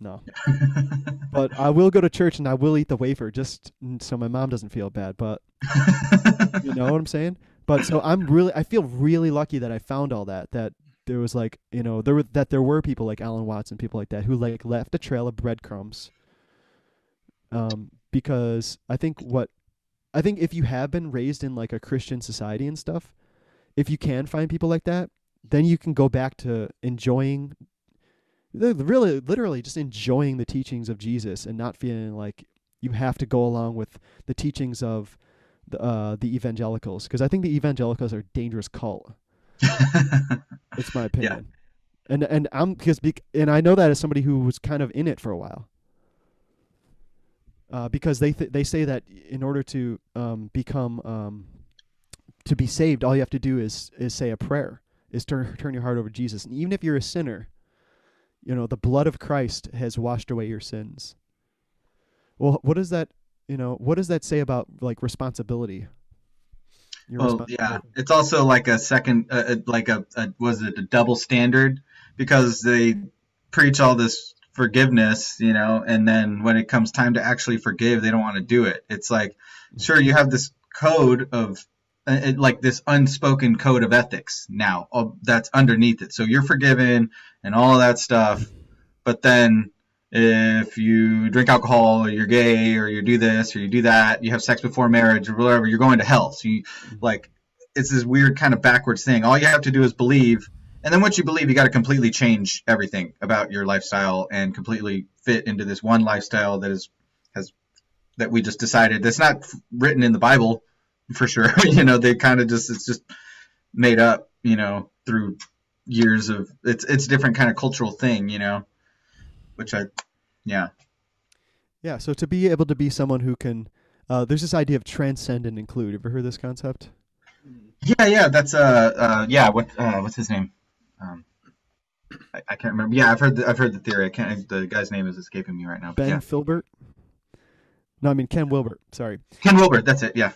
No, but I will go to church and I will eat the wafer just so my mom doesn't feel bad. But you know what I'm saying? But so I'm really, I feel really lucky that I found all that. That there was like, you know, there were that there were people like Alan Watts and people like that who like left a trail of breadcrumbs. Um, because I think what I think if you have been raised in like a Christian society and stuff, if you can find people like that, then you can go back to enjoying really literally just enjoying the teachings of Jesus and not feeling like you have to go along with the teachings of the uh, the evangelicals because I think the evangelicals are a dangerous cult. It's my opinion. And and I'm because bec- and I know that as somebody who was kind of in it for a while. Uh, because they th- they say that in order to um, become um, to be saved, all you have to do is is say a prayer, is turn turn your heart over to Jesus, and even if you're a sinner, you know the blood of Christ has washed away your sins. Well, what does that you know? What does that say about like responsibility? Well, yeah, it's also like a second, uh, uh, like a, a was it a double standard because they preach all this forgiveness, you know, and then when it comes time to actually forgive, they don't want to do it. It's like, sure, you have this code of uh, it, like this unspoken code of ethics now uh, that's underneath it. So you're forgiven and all that stuff, but then if you drink alcohol or you're gay or you do this or you do that, you have sex before marriage or whatever, you're going to hell. So you like it's this weird kind of backwards thing. All you have to do is believe, and then once you believe, you got to completely change everything about your lifestyle and completely fit into this one lifestyle that is has that we just decided that's not written in the Bible for sure. you know, they kind of just it's just made up. You know, through years of it's it's a different kind of cultural thing. You know, which I yeah Yeah. So to be able to be someone who can, uh, there's this idea of transcend and include. You ever heard this concept? Yeah, yeah, that's uh, uh yeah, what uh, what's his name? Um, I, I can't remember. Yeah, I've heard the, I've heard the theory. I can't. The guy's name is escaping me right now. Ben yeah. Filbert. No, I mean Ken Wilbert. Sorry. Ken Wilbert. That's it. Yeah.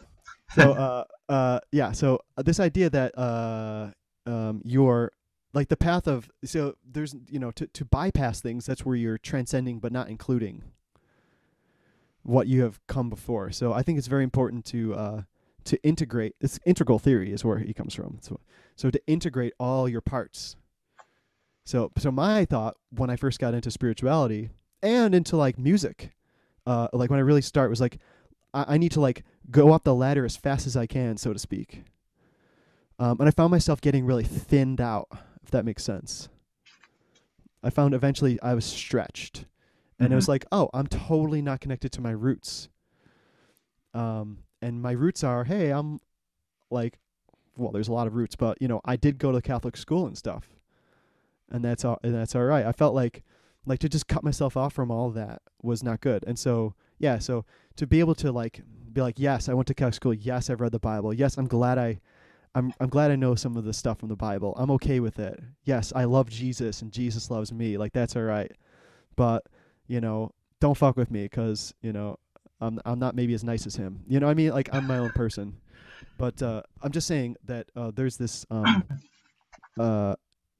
so uh, uh, yeah so uh, this idea that uh, um, you're like the path of so there's you know to, to bypass things that's where you're transcending but not including what you have come before. So i think it's very important to uh, to integrate it's integral theory is where he comes from. So so to integrate all your parts. So so my thought when i first got into spirituality and into like music uh, like when i really start was like I, I need to like go up the ladder as fast as I can, so to speak. Um, and I found myself getting really thinned out, if that makes sense. I found eventually I was stretched, and it was like, oh, I'm totally not connected to my roots. Um, and my roots are, hey, I'm like, well, there's a lot of roots, but you know, I did go to Catholic school and stuff, and that's all, and that's all right. I felt like, like to just cut myself off from all that was not good, and so yeah, so to be able to like be like, yes, I went to Catholic school. Yes, I've read the Bible. Yes, I'm glad I, I'm I'm glad I know some of the stuff from the Bible. I'm okay with it. Yes, I love Jesus and Jesus loves me. Like that's all right. But you know, don't fuck with me because you know I'm I'm not maybe as nice as him. You know what I mean? Like I'm my own person. But uh, I'm just saying that uh, there's this um, uh,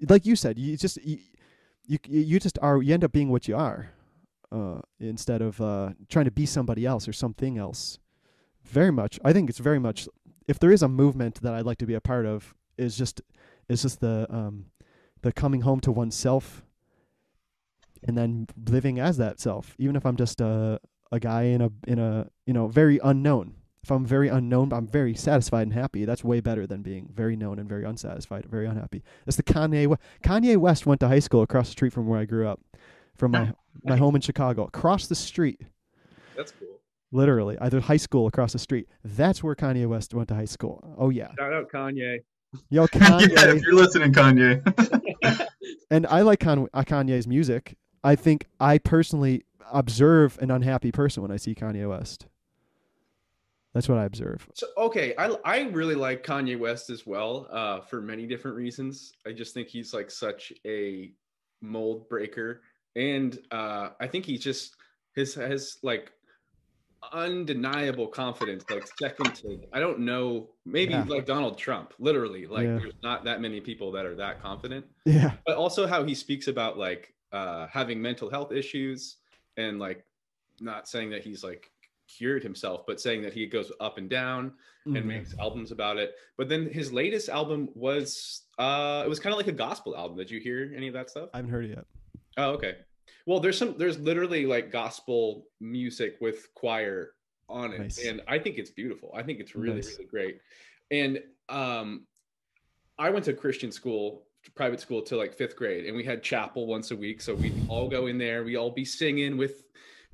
like you said, you just you, you you just are you end up being what you are uh, instead of uh, trying to be somebody else or something else. Very much, I think it's very much. If there is a movement that I'd like to be a part of, is just is just the um, the coming home to oneself, and then living as that self. Even if I'm just a a guy in a in a you know very unknown. If I'm very unknown, I'm very satisfied and happy. That's way better than being very known and very unsatisfied, very unhappy. That's the Kanye. Kanye West went to high school across the street from where I grew up, from my my home in Chicago, across the street, That's cool. Literally, either high school across the street. That's where Kanye West went to high school. Oh yeah, Shout out Kanye. yo yeah, Kanye, if you're listening, Kanye. and I like Con- uh, Kanye's music. I think I personally observe an unhappy person when I see Kanye West. That's what I observe. So okay, I I really like Kanye West as well, uh, for many different reasons. I just think he's like such a mold breaker, and uh, I think he just his has like undeniable confidence, like second to I don't know, maybe Yeah. like Donald Trump, literally. Like Yeah. there's not that many people that are that confident. Yeah, But also how he speaks about like uh, having mental health issues and like not saying that he's like cured himself, but saying that he goes up and down and Mhm. makes albums about it. But then his latest album was uh it was kind of like a gospel album. Did you hear any of that stuff? I haven't heard it yet. Oh, okay. Well, there's some there's literally like gospel music with choir on it. Nice. And I think it's beautiful. I think it's really, Nice. really great. And um I went to Christian school, private school to like fifth grade, and we had chapel once a week. So we'd all go in there, we all be singing with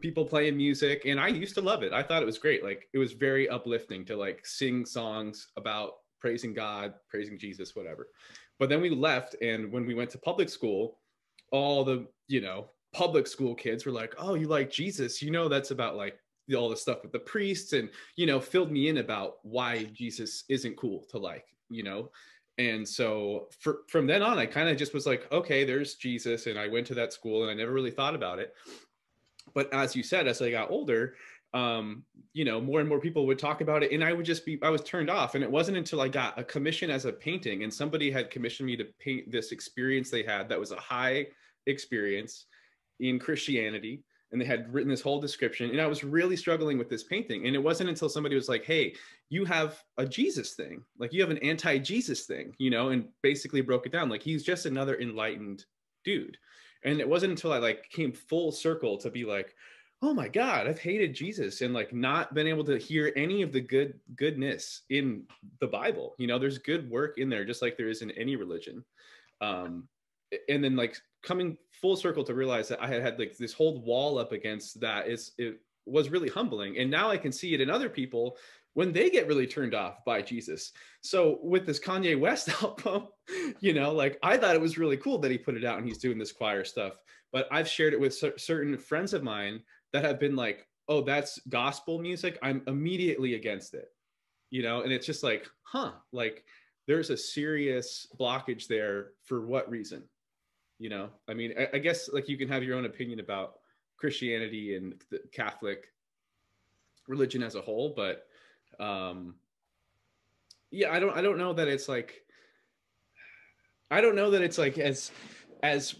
people playing music. And I used to love it. I thought it was great. Like it was very uplifting to like sing songs about praising God, praising Jesus, whatever. But then we left, and when we went to public school, all the you know public school kids were like oh you like jesus? You know that's about like all the stuff with the priests and you know filled me in about why jesus isn't cool to like you know? And so for, from then on i kind of just was like okay there's jesus and i went to that school and i never really thought about it. But as you said as i got older um you know more and more people would talk about it and i would just be i was turned off. And it wasn't until i got a commission as a painting and somebody had commissioned me to paint this experience they had that was a high experience in christianity and they had written this whole description and i was really struggling with this painting and it wasn't until somebody was like hey you have a jesus thing like you have an anti-jesus thing you know and basically broke it down like he's just another enlightened dude. And it wasn't until i like came full circle to be like oh my god i've hated jesus and like not been able to hear any of the good goodness in the bible you know there's good work in there just like there is in any religion. Um and then like coming full circle to realize that i had had like this whole wall up against that is it was really humbling and now i can see it in other people when they get really turned off by jesus so with this kanye west album you know like i thought it was really cool that he put it out and he's doing this choir stuff but i've shared it with cer- certain friends of mine that have been like, oh, that's gospel music, I'm immediately against it. You know, and it's just like, huh, like there's a serious blockage there for what reason? You know, I mean, I, I guess like you can have your own opinion about Christianity and the Catholic religion as a whole, but um yeah, I don't I don't know that it's like I don't know that it's like as as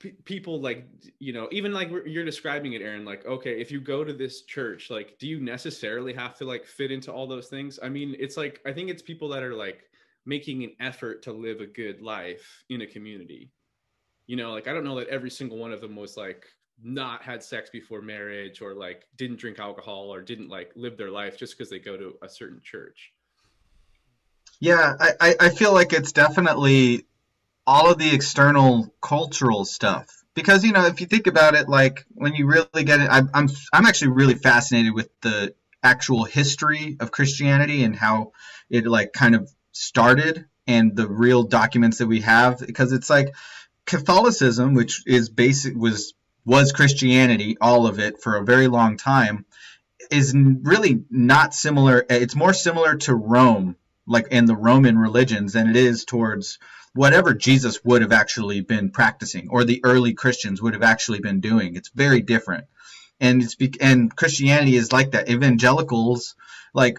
p- people like you know even like you're describing it aaron like okay if you go to this church like do you necessarily have to like fit into all those things? I mean it's like i think it's people that are like making an effort to live a good life in a community you know like i don't know that every single one of them was like not had sex before marriage or like didn't drink alcohol or didn't like live their life just because they go to a certain church. Yeah I, I feel like it's definitely all of the external cultural stuff. Because you know if you think about it like when you really get it I, i'm i'm actually really fascinated with the actual history of christianity and how it like kind of started and the real documents that we have. Because it's like catholicism which is basic was was christianity all of it for a very long time is really not similar it's more similar to rome like in the roman religions than it is towards whatever Jesus would have actually been practicing or the early Christians would have actually been doing. It's very different. And it's and Christianity is like that. Evangelicals like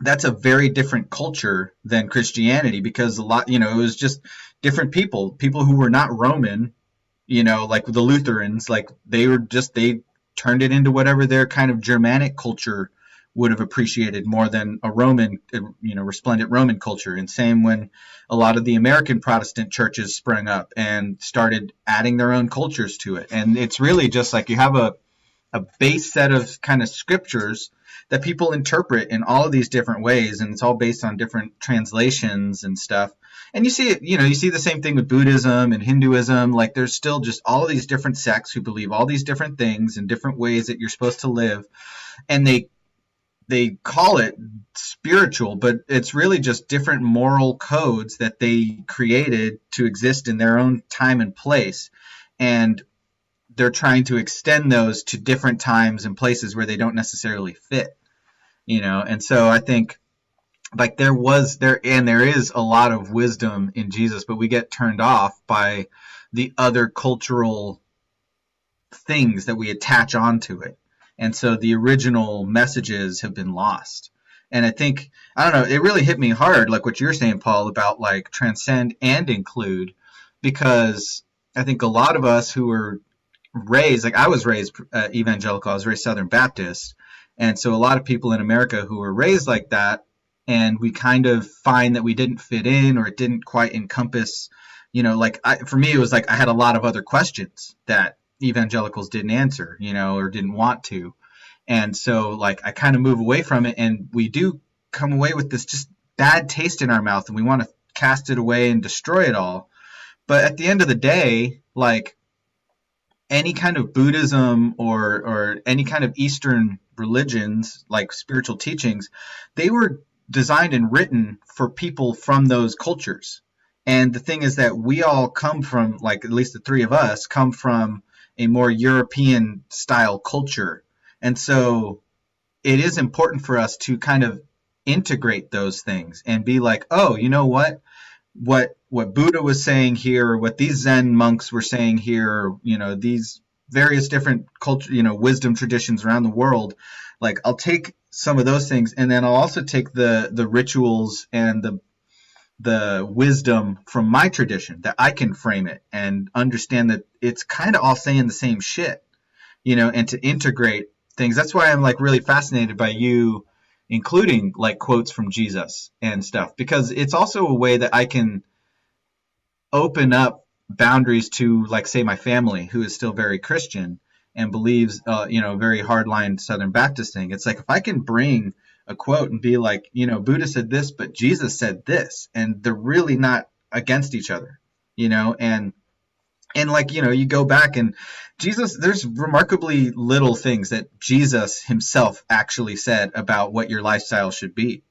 that's a very different culture than Christianity because a lot, you know, it was just different people, people who were not Roman, you know, like the Lutherans, like they were just they turned it into whatever their kind of Germanic culture would have appreciated more than a Roman, you know, resplendent Roman culture. And same when a lot of the American Protestant churches sprang up and started adding their own cultures to it. And it's really just like you have a, a base set of kind of scriptures that people interpret in all of these different ways. And it's all based on different translations and stuff. And you see it, you know, you see the same thing with Buddhism and Hinduism. Like there's still just all these different sects who believe all these different things and different ways that you're supposed to live. And they they call it spiritual, but it's really just different moral codes that they created to exist in their own time and place. And they're trying to extend those to different times and places where they don't necessarily fit. You know, and so I think like there was there and there is a lot of wisdom in Jesus, but we get turned off by the other cultural things that we attach onto it. And so the original messages have been lost. And i think i don't know it really hit me hard like what you're saying paul about like transcend and include because i think a lot of us who were raised like i was raised uh, evangelical i was raised southern baptist. And so a lot of people in america who were raised like that and we kind of find that we didn't fit in or it didn't quite encompass you know like I, for me it was like i had a lot of other questions that evangelicals didn't answer, you know, or didn't want to. And so like I kind of move away from it and we do come away with this just bad taste in our mouth and we want to cast it away and destroy it all. But at the end of the day, like any kind of Buddhism or or any kind of Eastern religions, like spiritual teachings, they were designed and written for people from those cultures. And the thing is that we all come from, like at least the three of us, come from a more European style culture. And so it is important for us to kind of integrate those things and be like, oh, you know what? What what Buddha was saying here, what these Zen monks were saying here, you know, these various different culture, you know, wisdom traditions around the world, like I'll take some of those things and then I'll also take the the rituals and the the wisdom from my tradition that I can frame it and understand that it's kind of all saying the same shit, you know, and to integrate things. That's why I'm like really fascinated by you including like quotes from Jesus and stuff because it's also a way that I can open up boundaries to like say my family who is still very Christian and believes, uh, you know, very hardline Southern Baptist thing. It's like if I can bring a quote and be like, you know, Buddha said this, but Jesus said this, and they're really not against each other, you know, and and like you know you go back and jesus there's remarkably little things that jesus himself actually said about what your lifestyle should be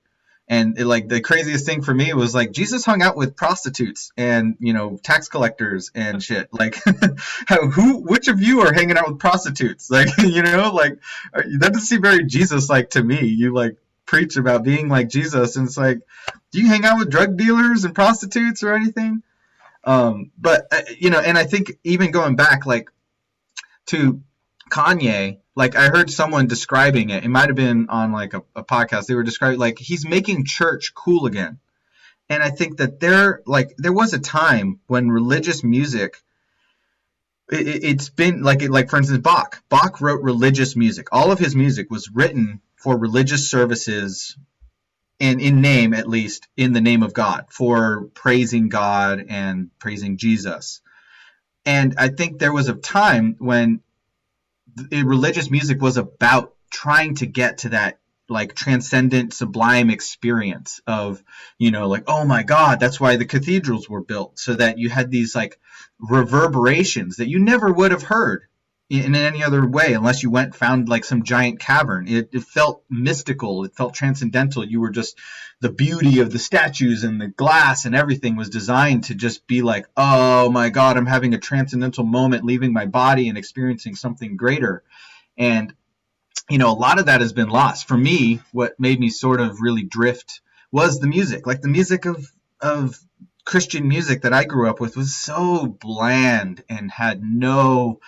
and it, like the craziest thing for me was like jesus hung out with prostitutes and you know tax collectors and shit. Like how, who which of you are hanging out with prostitutes? Like you know like that doesn't seem very jesus like to me. You like preach about being like jesus and it's like do you hang out with drug dealers and prostitutes or anything? Um, but uh, you know, and I think even going back like to Kanye, like I heard someone describing it. It might have been on like a, a podcast. They were describing like he's making church cool again. And I think that there like there was a time when religious music it, has been like like for instance Bach. Bach wrote religious music. All of his music was written for religious services and in name at least in the name of God for praising God and praising Jesus. And I think there was a time when religious music was about trying to get to that like transcendent sublime experience of you know like oh my god that's why the cathedrals were built so that you had these like reverberations that you never would have heard in any other way unless you went found like some giant cavern. It, it, felt mystical. It felt transcendental. You were just the beauty of the statues and the glass and everything was designed to just be like, oh my God, I'm having a transcendental moment, leaving my body and experiencing something greater. And you know, a lot of that has been lost. For me, what made me sort of really drift was the music. Like the music of of Christian music that I grew up with was so bland and had no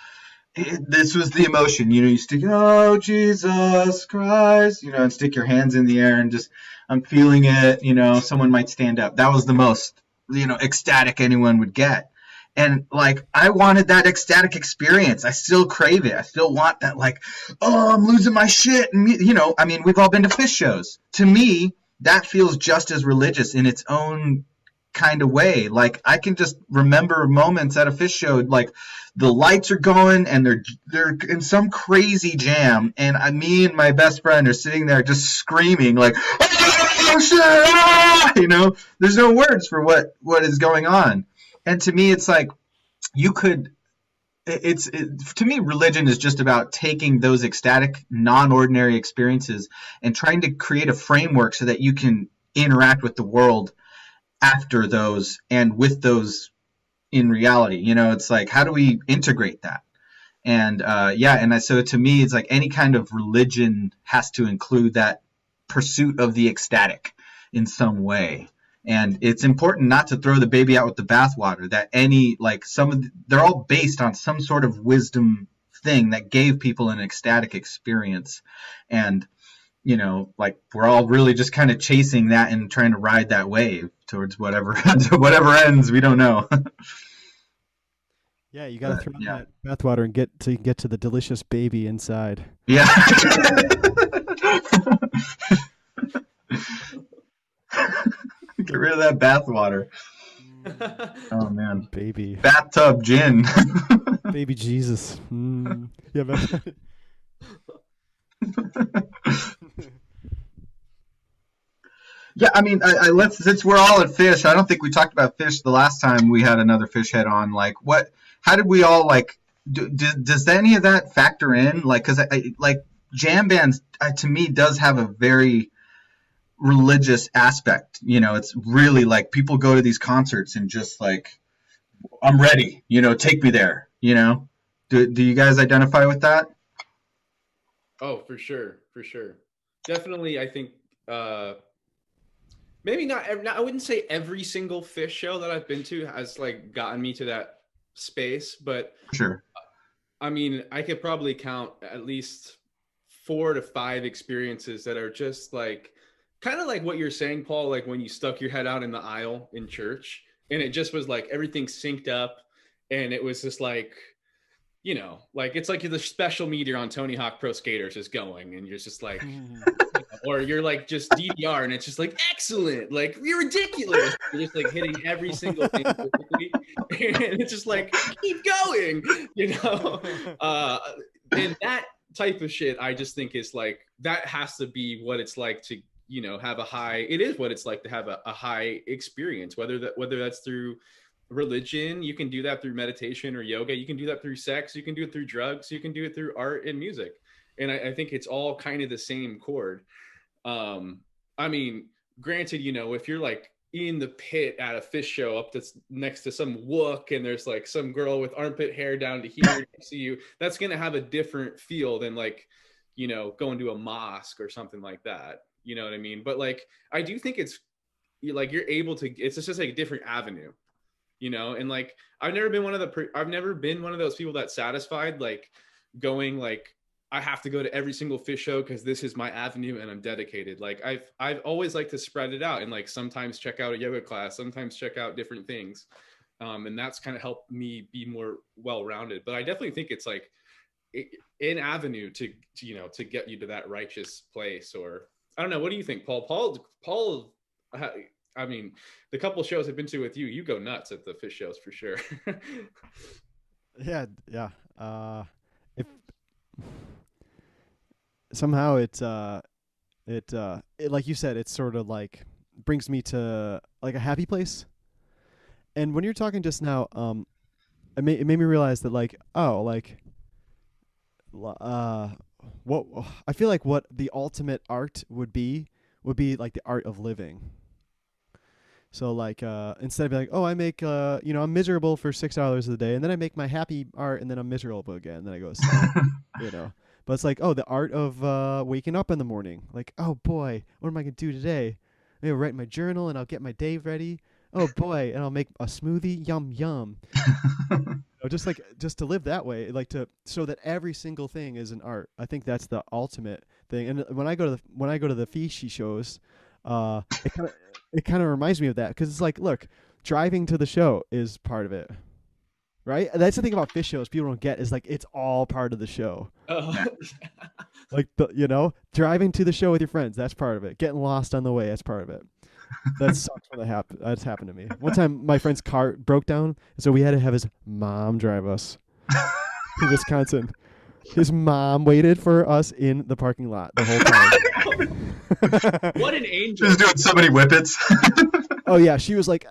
this was the emotion. You know, you stick, oh, Jesus Christ, you know, and stick your hands in the air and just, I'm feeling it. You know, someone might stand up. That was the most, you know, ecstatic anyone would get. And like, I wanted that ecstatic experience. I still crave it. I still want that, like, oh, I'm losing my shit. And, you know, I mean, we've all been to Phish shows. To me, that feels just as religious in its own kind of way. Like I can just remember moments at a Phish show, like the lights are going and they're they're in some crazy jam, and I, me and my best friend are sitting there just screaming like, you know, there's no words for what what is going on, and to me it's like you could. It's it, to me, religion is just about taking those ecstatic, non-ordinary experiences and trying to create a framework so that you can interact with the world after those and with those in reality. You know, it's like how do we integrate that? And uh, yeah, and I, so to me, it's like any kind of religion has to include that pursuit of the ecstatic in some way. And it's important not to throw the baby out with the bathwater. That any like some of the, they're all based on some sort of wisdom thing that gave people an ecstatic experience. And you know, like we're all really just kind of chasing that and trying to ride that wave towards whatever whatever ends. We don't know. yeah, you got to throw yeah. that bathwater and get to get to the delicious baby inside. Yeah. get rid of that bathwater. Oh man, baby. Bathtub gin. baby Jesus. Mm. Yeah, yeah, I mean, I, I, let's since we're all at Phish. I don't think we talked about Phish the last time we had another Phish head on. Like, what? How did we all like? Do, do, does any of that factor in? Like, because I, I, like jam bands uh, to me does have a very religious aspect. You know, it's really like people go to these concerts and just like, I'm ready. You know, take me there. You know, do do you guys identify with that? Oh, for sure, for sure. Definitely, I think uh maybe not, not I wouldn't say every single Phish show that I've been to has like gotten me to that space, but sure. I mean, I could probably count at least four to five experiences that are just like kind of like what you're saying, Paul, like when you stuck your head out in the aisle in church and it just was like everything synced up and it was just like you know, like it's like the special meter on Tony Hawk Pro Skaters is going, and you're just like, or you're like just DDR, and it's just like excellent, like you're ridiculous. You're just like hitting every single thing, and it's just like keep going, you know. Uh, and that type of shit, I just think is like that has to be what it's like to you know have a high. It is what it's like to have a, a high experience, whether that whether that's through religion you can do that through meditation or yoga you can do that through sex you can do it through drugs you can do it through art and music. And I, I think it's all kind of the same chord. Um i mean granted you know if you're like in the pit at a Phish show up that's next to some wook and there's like some girl with armpit hair down to here to you that's going to have a different feel than like you know going to a mosque or something like that. You know what i mean? But like i do think it's like you're able to it's just like a different avenue you know? And like i've never been one of the pre- i've never been one of those people that satisfied like going like i have to go to every single Phish show because this is my avenue and i'm dedicated. Like i've i've always liked to spread it out and like sometimes check out a yoga class sometimes check out different things. Um, and that's kind of helped me be more well-rounded. But i definitely think it's like an avenue to, to you know to get you to that righteous place or i don't know what do you think paul? Paul paul I mean, the couple shows I've been to with you, you go nuts at the Phish shows for sure. yeah, yeah. Uh, if somehow it, uh, it, uh, it, like you said, it's sort of like brings me to like a happy place. And when you're talking just now, um, it made, it made me realize that like, oh, like, uh, what I feel like what the ultimate art would be would be like the art of living so like uh, instead of being like, oh, I make uh, you know, I'm miserable for six hours of the day, and then I make my happy art, and then I'm miserable again. And then I go, you know. But it's like, oh, the art of uh, waking up in the morning. Like, oh boy, what am I gonna do today? Maybe I'll write my journal, and I'll get my day ready. Oh boy, and I'll make a smoothie. Yum yum. you know, just like just to live that way, like to so that every single thing is an art. I think that's the ultimate thing. And when I go to the when I go to the Fishi shows, uh, it kind of it kind of reminds me of that because it's like, look, driving to the show is part of it, right? That's the thing about Phish shows people don't get is like it's all part of the show. Oh. like the you know driving to the show with your friends that's part of it. Getting lost on the way that's part of it. That sucks when that happened. That's happened to me. One time, my friend's car broke down, so we had to have his mom drive us to Wisconsin. His mom waited for us in the parking lot the whole time. what an angel! She's doing so many whippets. oh yeah, she was like,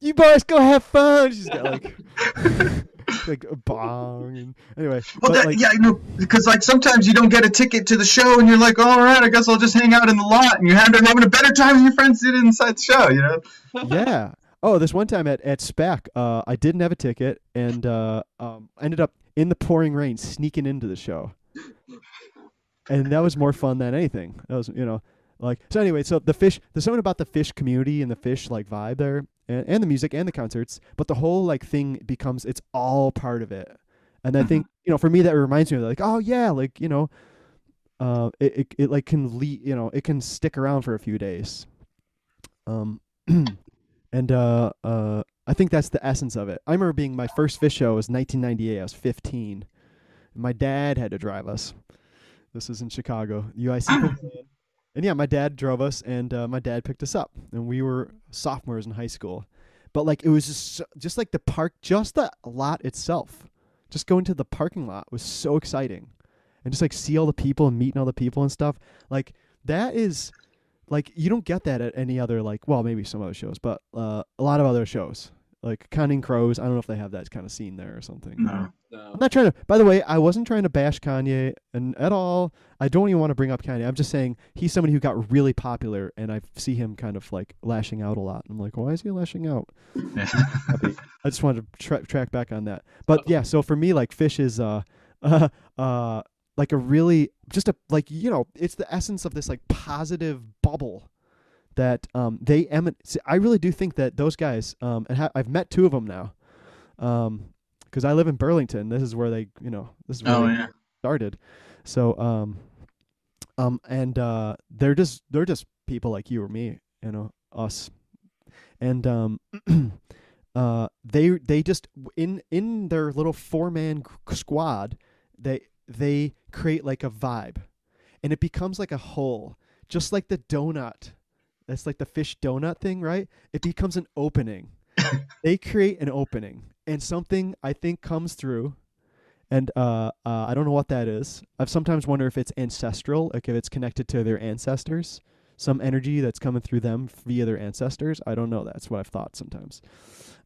"You boys go have fun." She's got like. like a bong and anyway well that, like, yeah you know because like sometimes you don't get a ticket to the show and you're like all right i guess i'll just hang out in the lot and you're having, having a better time than your friends did inside the show you know yeah oh this one time at, at SPAC, uh, i didn't have a ticket and uh, um, I ended up in the pouring rain sneaking into the show and that was more fun than anything. That was you know like so anyway. So the Phish, there's something about the Phish community and the Phish like vibe there, and, and the music and the concerts. But the whole like thing becomes it's all part of it. And I mm-hmm. think you know for me that reminds me of like oh yeah like you know, uh it it, it like can lead you know it can stick around for a few days. Um, and uh uh I think that's the essence of it. I remember being my first Phish show was 1998. I was 15. And My dad had to drive us. This was in Chicago, UIC And yeah, my dad drove us, and uh, my dad picked us up, and we were sophomores in high school. But like, it was just just like the park, just the lot itself. Just going to the parking lot was so exciting, and just like see all the people and meeting all the people and stuff. Like that is like you don't get that at any other like well maybe some other shows, but uh, a lot of other shows like Counting Crows. I don't know if they have that kind of scene there or something. No. no. I'm not trying to. By the way, I wasn't trying to bash Kanye and at all. I don't even want to bring up Kanye. I'm just saying he's somebody who got really popular, and I see him kind of like lashing out a lot. I'm like, why is he lashing out? I just wanted to tra- track back on that. But yeah, so for me, like Phish is uh, uh, uh, like a really just a like you know, it's the essence of this like positive bubble that um, they emin- I really do think that those guys, um, and ha- I've met two of them now, because um, I live in Burlington. This is where they, you know, this is where oh, they yeah. started. So, um, um, and uh, they're just they're just people like you or me, you know, us, and um, uh, they they just in in their little four man squad, they they create like a vibe, and it becomes like a hole, just like the donut that's like the Phish donut thing, right? It becomes an opening. they create an opening, and something I think comes through, and uh, uh, I don't know what that is. I've sometimes wonder if it's ancestral, like if it's connected to their ancestors, some energy that's coming through them via their ancestors. I don't know. That's what I've thought sometimes,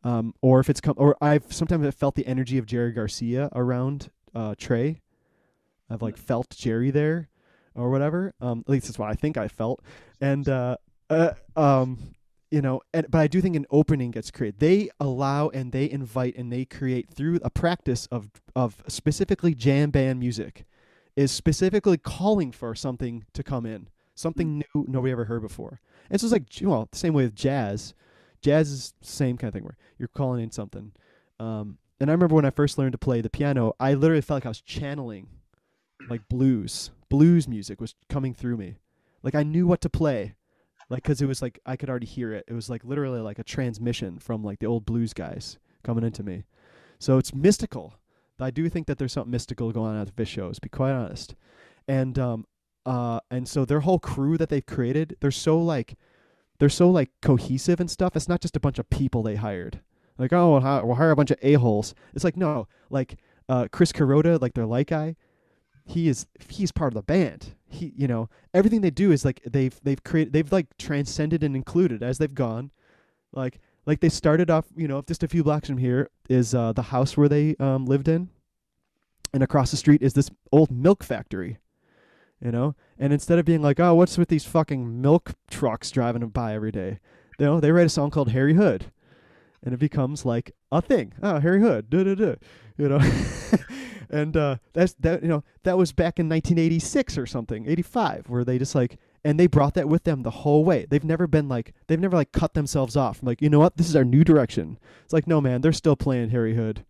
um, or if it's come, or I've sometimes I've felt the energy of Jerry Garcia around uh, Trey. I've like felt Jerry there, or whatever. Um, at least that's what I think I felt, and uh, uh, um, you know, and, but I do think an opening gets created. They allow and they invite and they create through a practice of of specifically jam band music, is specifically calling for something to come in, something new nobody ever heard before. And so it's like well, the same way with jazz. Jazz is the same kind of thing where you're calling in something. Um, and I remember when I first learned to play the piano, I literally felt like I was channeling, like blues. Blues music was coming through me, like I knew what to play like because it was like I could already hear it. It was like literally like a transmission from like the old blues guys coming into me. So it's mystical. I do think that there's something mystical going on at the Phish shows. To be quite honest, and um uh and so their whole crew that they've created, they're so like they're so like cohesive and stuff. It's not just a bunch of people they hired. Like oh we'll hire, a bunch of a holes. It's like no like uh Chris Kuroda like their light guy he is he's part of the band. He you know everything they do is like they've they've created they've like transcended and included as they've gone, like like they started off you know just a few blocks from here is uh, the house where they um, lived in, and across the street is this old milk factory, you know. And instead of being like oh what's with these fucking milk trucks driving by every day, you know they write a song called Harry Hood, and it becomes like a thing. Oh Harry Hood, da da da, you know. and uh, that's that you know that was back in 1986 or something 85 where they just like and they brought that with them the whole way. They've never been like they've never like cut themselves off. Like you know what? This is our new direction. It's like no man they're still playing harry hood.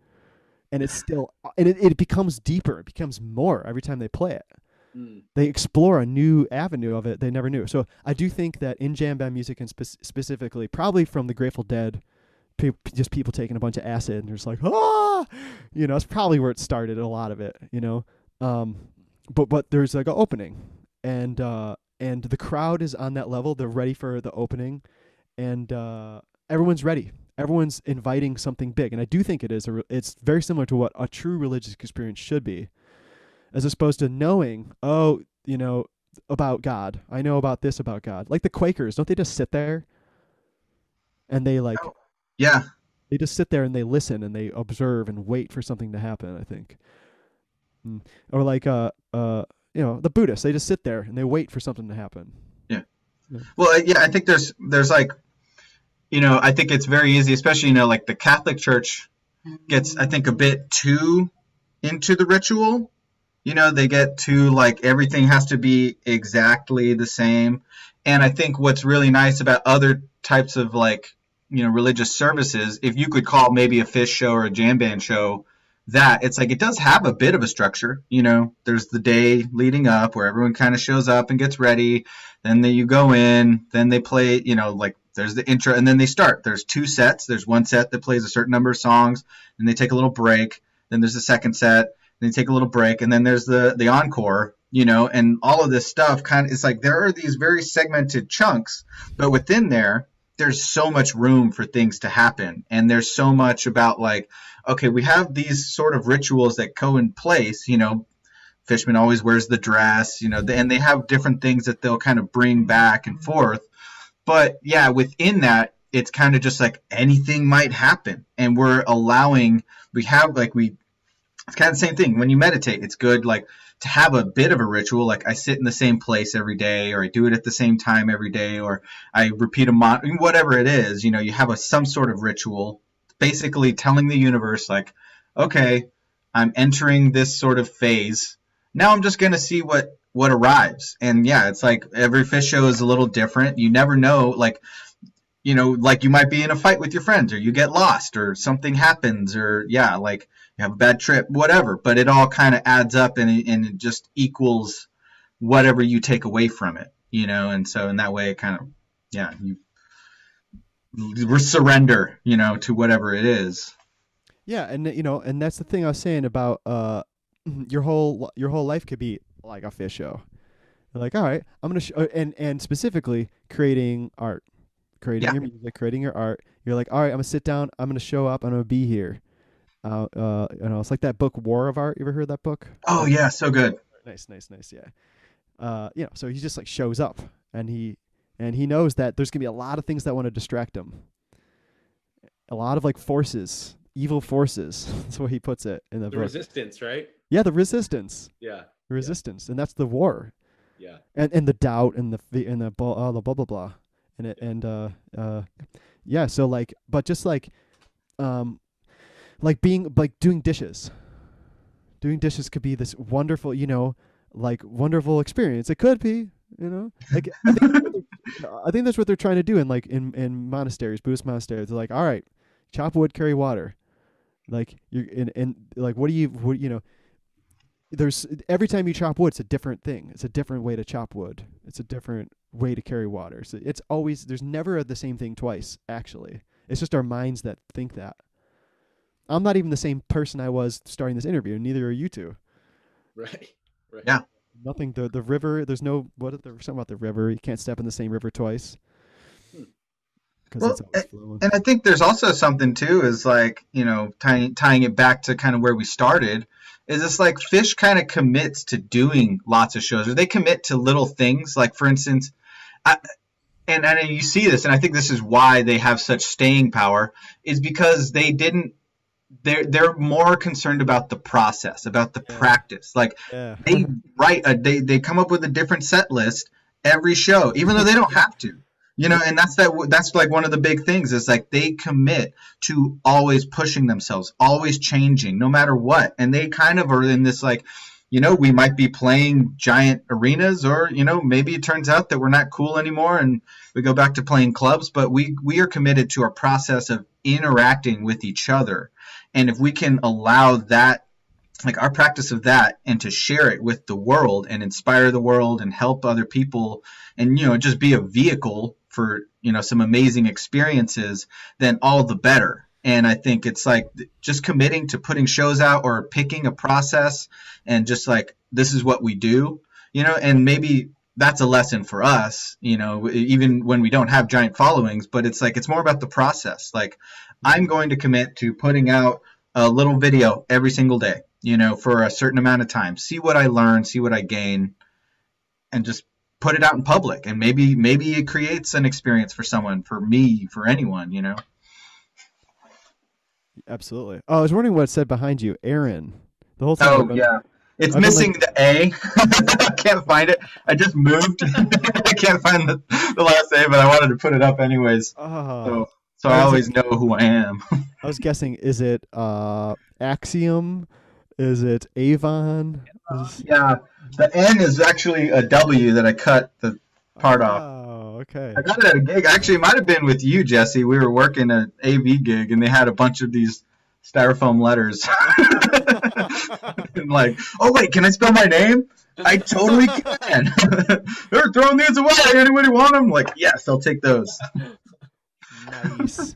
And it's still and it, it becomes deeper. It becomes more every time they play it. Mm. they explore a new avenue of it they never knew. So i do think that in jam band music and spe- specifically probably from the grateful dead pe- just people taking a bunch of acid and they're just like ah! You know it's probably where it started a lot of it you know? Um but but there's like an opening and uh and the crowd is on that level. They're ready for the opening and uh everyone's ready. Everyone's inviting something big. And i do think it is a re- it's very similar to what a true religious experience should be as opposed to knowing oh you know about god. I know about this about god. Like the quakers don't they just sit there and they like. Yeah, they just sit there and they listen and they observe and wait for something to happen i think Mm. or like uh uh you know the buddhists they just sit there and they wait for something to happen Yeah. Well, uh, yeah, I think there's there's like, you know, I think it's very easy, especially you know, like the Catholic Church gets I think a bit too into the ritual. You know, they get too like everything has to be exactly the same. And I think what's really nice about other types of like, you know, religious services, if you could call maybe a Phish show or a jam band show that, it's like it does have a bit of a structure. You know, there's the day leading up where everyone kind of shows up and gets ready then they, you go in then they play you know like there's the intro and then they start. There's two sets. There's one set that plays a certain number of songs and they take a little break. Then there's a second set. Then they take a little break and then there's the the encore you know? And all of this stuff kind of it's like there are these very segmented chunks but within there there's so much room for things to happen and there's so much about like okay we have these sort of rituals that go in place you know Fishman always wears the dress, you know, and they have different things that they'll kind of bring back and forth. But yeah, within that, it's kind of just like anything might happen. And we're allowing, we have like, we, it's kind of the same thing. When you meditate, it's good, like, to have a bit of a ritual, like I sit in the same place every day, or I do it at the same time every day, or I repeat a mon, whatever it is, you know, you have a some sort of ritual, basically telling the universe, like, okay, I'm entering this sort of phase now I'm just gonna see what what arrives. And yeah, it's like every Phish show is a little different. You never know, like you know, like you might be in a fight with your friends, or you get lost, or something happens, or yeah, like you have a bad trip, whatever. But it all kind of adds up, and it, and it just equals whatever you take away from it, you know. And so in that way, it kind of yeah, you surrender, you know, to whatever it is. yeah and you know and that's the thing i was saying about uh your whole your whole life could be like a Phish show You're like all right i'm gonna sh-, uh, and and specifically creating art creating Yeah. your music creating your art you're like all right i'm gonna sit down i'm gonna show up i'm gonna be here uh, uh, you know, it's like that book War of Art. You ever heard that book? Oh yeah, so good. Nice, nice, nice. Yeah. Uh, you know, so he just like shows up and he and he knows that there's gonna be a lot of things that want to distract him. A lot of like forces, evil forces. That's what he puts it in the, The book. resistance, right? yeah, the resistance, Yeah. The resistance, and that's the war, Yeah. and and the doubt and the fe- and the blah uh, the blah blah blah, and it and uh uh, yeah. So like, but just like, um, like being like doing dishes. Doing dishes could be this wonderful, you know, like wonderful experience. It could be, you know, like I think, that's what they're- I think that's what they're trying to do in like in in monasteries, Buddhist monasteries. They're like, all right, chop wood, carry water. Like you're in and like what do you what you know? There's every time you chop wood, it's a different thing. It's a different way to chop wood. It's a different way to carry water. So it's always there's never the same thing twice. Actually, it's just our minds that think that. I'm not even the same person I was starting this interview. Neither are you two. Right. Right. Yeah. Nothing. The the river. There's no what. There something about the river. You can't step in the same river twice. Hmm. Because Well, it's always flowing. And I think there's also something too is like, you know, tying tying it back to kind of where we started, is it's like Phish kind of commits to doing lots of shows, or they commit to little things. Like for instance, I, and and you see this, and I think this is why they have such staying power, is because they didn't. They're they're more concerned about the process, about the Yeah. practice. Like yeah. they write a they they come up with a different set list every show even though they don't have to you know and that's that that's like one of the big things is like they commit to always pushing themselves always changing no matter what and they kind of are in this like you know we might be playing giant arenas or you know maybe it turns out that we're not cool anymore and we go back to playing clubs but we we are committed to our process of interacting with each other and if we can allow that like our practice of that and to share it with the world and inspire the world and help other people and you know just be a vehicle for you know some amazing experiences then all the better. And i think it's like just committing to putting shows out or picking a process and just like this is what we do you know and maybe that's a lesson for us you know even when we don't have giant followings but it's like it's more about the process like i'm going to commit to putting out a little video every single day you know, for a certain amount of time. See what I learn, see what I gain, and just put it out in public. And maybe maybe it creates an experience for someone, for me, for anyone, you know. Absolutely. Oh, I was wondering what it said behind you, Aaron. The whole thing. Oh yeah. It's been, missing the A. I can't find it. I just moved. I can't find the, the last A, but I wanted to put it up anyways. Oh, So so I always know who I am. I was guessing. Is it uh, Axiom? Is it Avon? Is- yeah. The N is actually a W that I cut the part off. Oh, okay. I got it at a gig. Actually, it might have been with you, Jesse. We were working an AV gig, and they had a bunch of these styrofoam letters. and like, oh wait, can I spell my name? I totally can. They're throwing these away. Anybody want them? Like, yes, I'll take those. nice.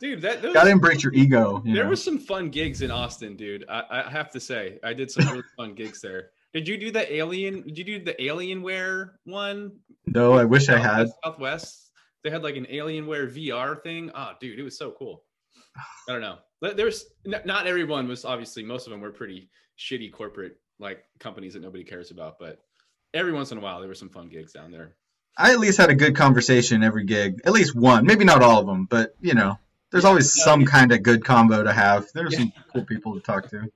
Dude, that those, Gotta embrace your ego. You there know? was some fun gigs in Austin, dude. I, I have to say, I did some really fun gigs there. Did you do the alien? Did you do the Alienware one? No, I wish I had. Southwest- Southwest. They had like an Alienware VR thing. Oh, dude, it was so cool. I don't know. There's not everyone was obviously most of them were pretty shitty corporate like companies that nobody cares about, but every once in a while there were some fun gigs down there. I at least had a good conversation every gig. At least one. Maybe not all of them, but you know, there's always Yeah. some kind of good combo to have. There's Yeah. some cool people to talk to.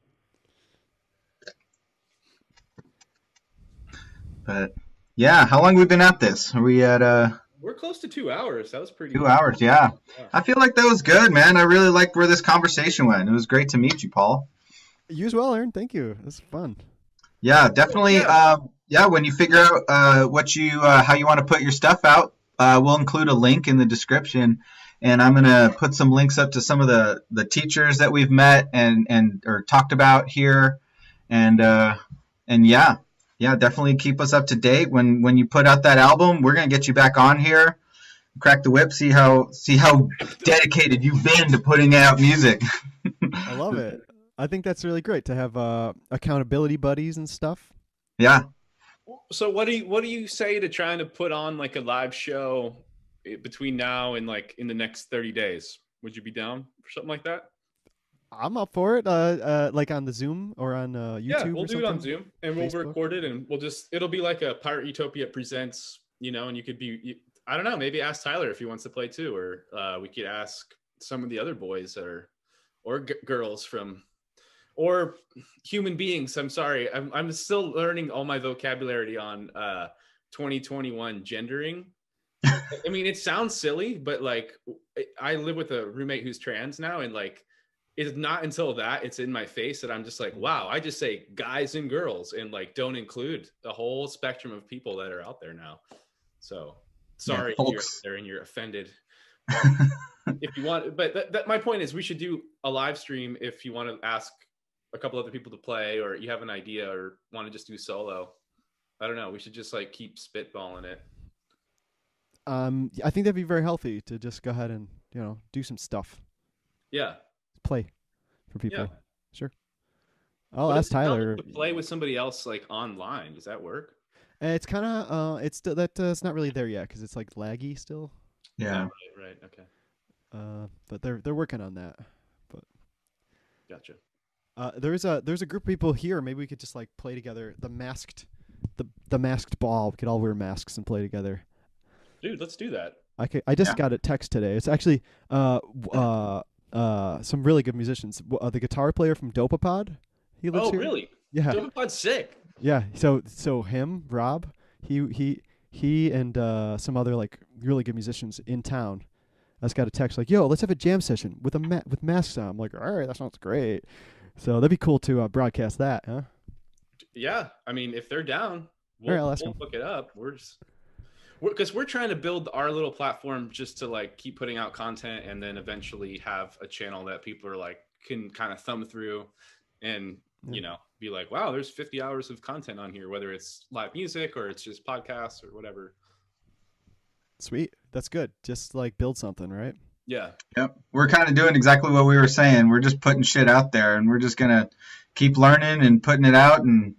But yeah, how long have we been at this? Are we at uh We're close to two hours. That was pretty. two hours? Yeah. Yeah. I feel like that was good, man. I really liked where this conversation went. It was great to meet you, Paul. You as well, Aaron. Thank you. It was fun. Yeah, definitely. Yeah. Uh, yeah, when you figure out uh, what you uh, how you want to put your stuff out, uh, we'll include a link in the description, and I'm gonna put some links up to some of the the teachers that we've met and and or talked about here, and uh, and yeah, yeah, definitely keep us up to date when when you put out that album. We're gonna get you back on here, crack the whip, see how see how dedicated you've been to putting out music. I love it. I think that's really great to have uh, accountability buddies and stuff. yeah. So what do you what do you say to trying to put on like a live show eh, between now and like in the next 30 days? Would you be down for something like that? I'm up for it. Uh, uh, like on the Zoom or on uh, YouTube. yeah, we'll or do it on? Zoom and we'll Facebook? record it and we'll just it'll be like a Pirate Utopia presents, you know, and you could be you, I don't know, maybe ask Tyler if he wants to play too, or uh, we could ask some of the other boys are or g- girls from or human beings. I'm sorry, I'm I'm still learning all my vocabulary on uh 2021 gendering. I mean, it sounds silly, but like I live with a roommate who's trans now, and like it's not until that it's in my face that I'm just like, wow, I just say guys and girls and like don't include the whole spectrum of people that are out there now. So sorry if you're there and you're offended. if you want, but that, that, my point is we should do a live stream if you want to ask a couple other people to play or you have an idea or want to just do solo. I don't know. We should just like keep spitballing it. Um, I think that'd be very healthy to just go ahead and you know do some stuff, Yeah. Play for people. Yeah. Sure. I'll What ask does it sound Tyler. to play with somebody else like online. Does that work? Uh, It's kind of uh, it's still that uh, it's not really there yet because it's like laggy still. Yeah. Right. Right. Okay. Uh, but they're they're working on that. But. Gotcha. Uh, there's a there's a group of people here. Maybe we could just like play together. The masked, the the masked ball. We could all wear masks and play together. Dude, let's do that. I could, I just Yeah. got a text today. It's actually uh w- uh uh some really good musicians. Uh, the guitar player from Dopapod. He lives Oh, here. really? Yeah, Dopapod's sick. yeah. So so him Rob. He he he and uh, some other like really good musicians in town. I just got a text like, "Yo, let's have a jam session with a ma- with masks on." I'm like, "All right, that sounds great." So that'd be cool to uh, broadcast that, huh? Yeah. I mean, if they're down, we'll, Alright, I'll we'll them. look it up. We're just because we're, trying to build our little platform just to like keep putting out content and then eventually have a channel that people are like can kind of thumb through and Yeah. you know be like, wow, there's 50 hours of content on here, whether it's live music or it's just podcasts or whatever. Sweet, that's good. Just like build something, right? Yeah. Yep. We're kind of doing exactly what we were saying. We're just putting shit out there and we're just going to keep learning and putting it out and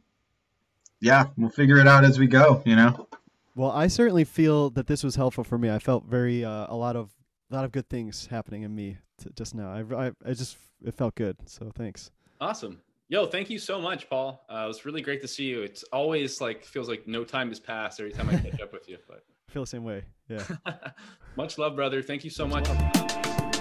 yeah, we'll figure it out as we go, you know. Well, I certainly feel that this was helpful for me. I felt very uh, a lot of a lot of good things happening in me t- just now. I, I I just it felt good. So thanks. Awesome. Yo, thank you so much, Paul. Uh, it was really great to see you. It's always like feels like no time has passed every time I catch up with you. But I feel the same way. Yeah. much love, brother. Thank you so Much much.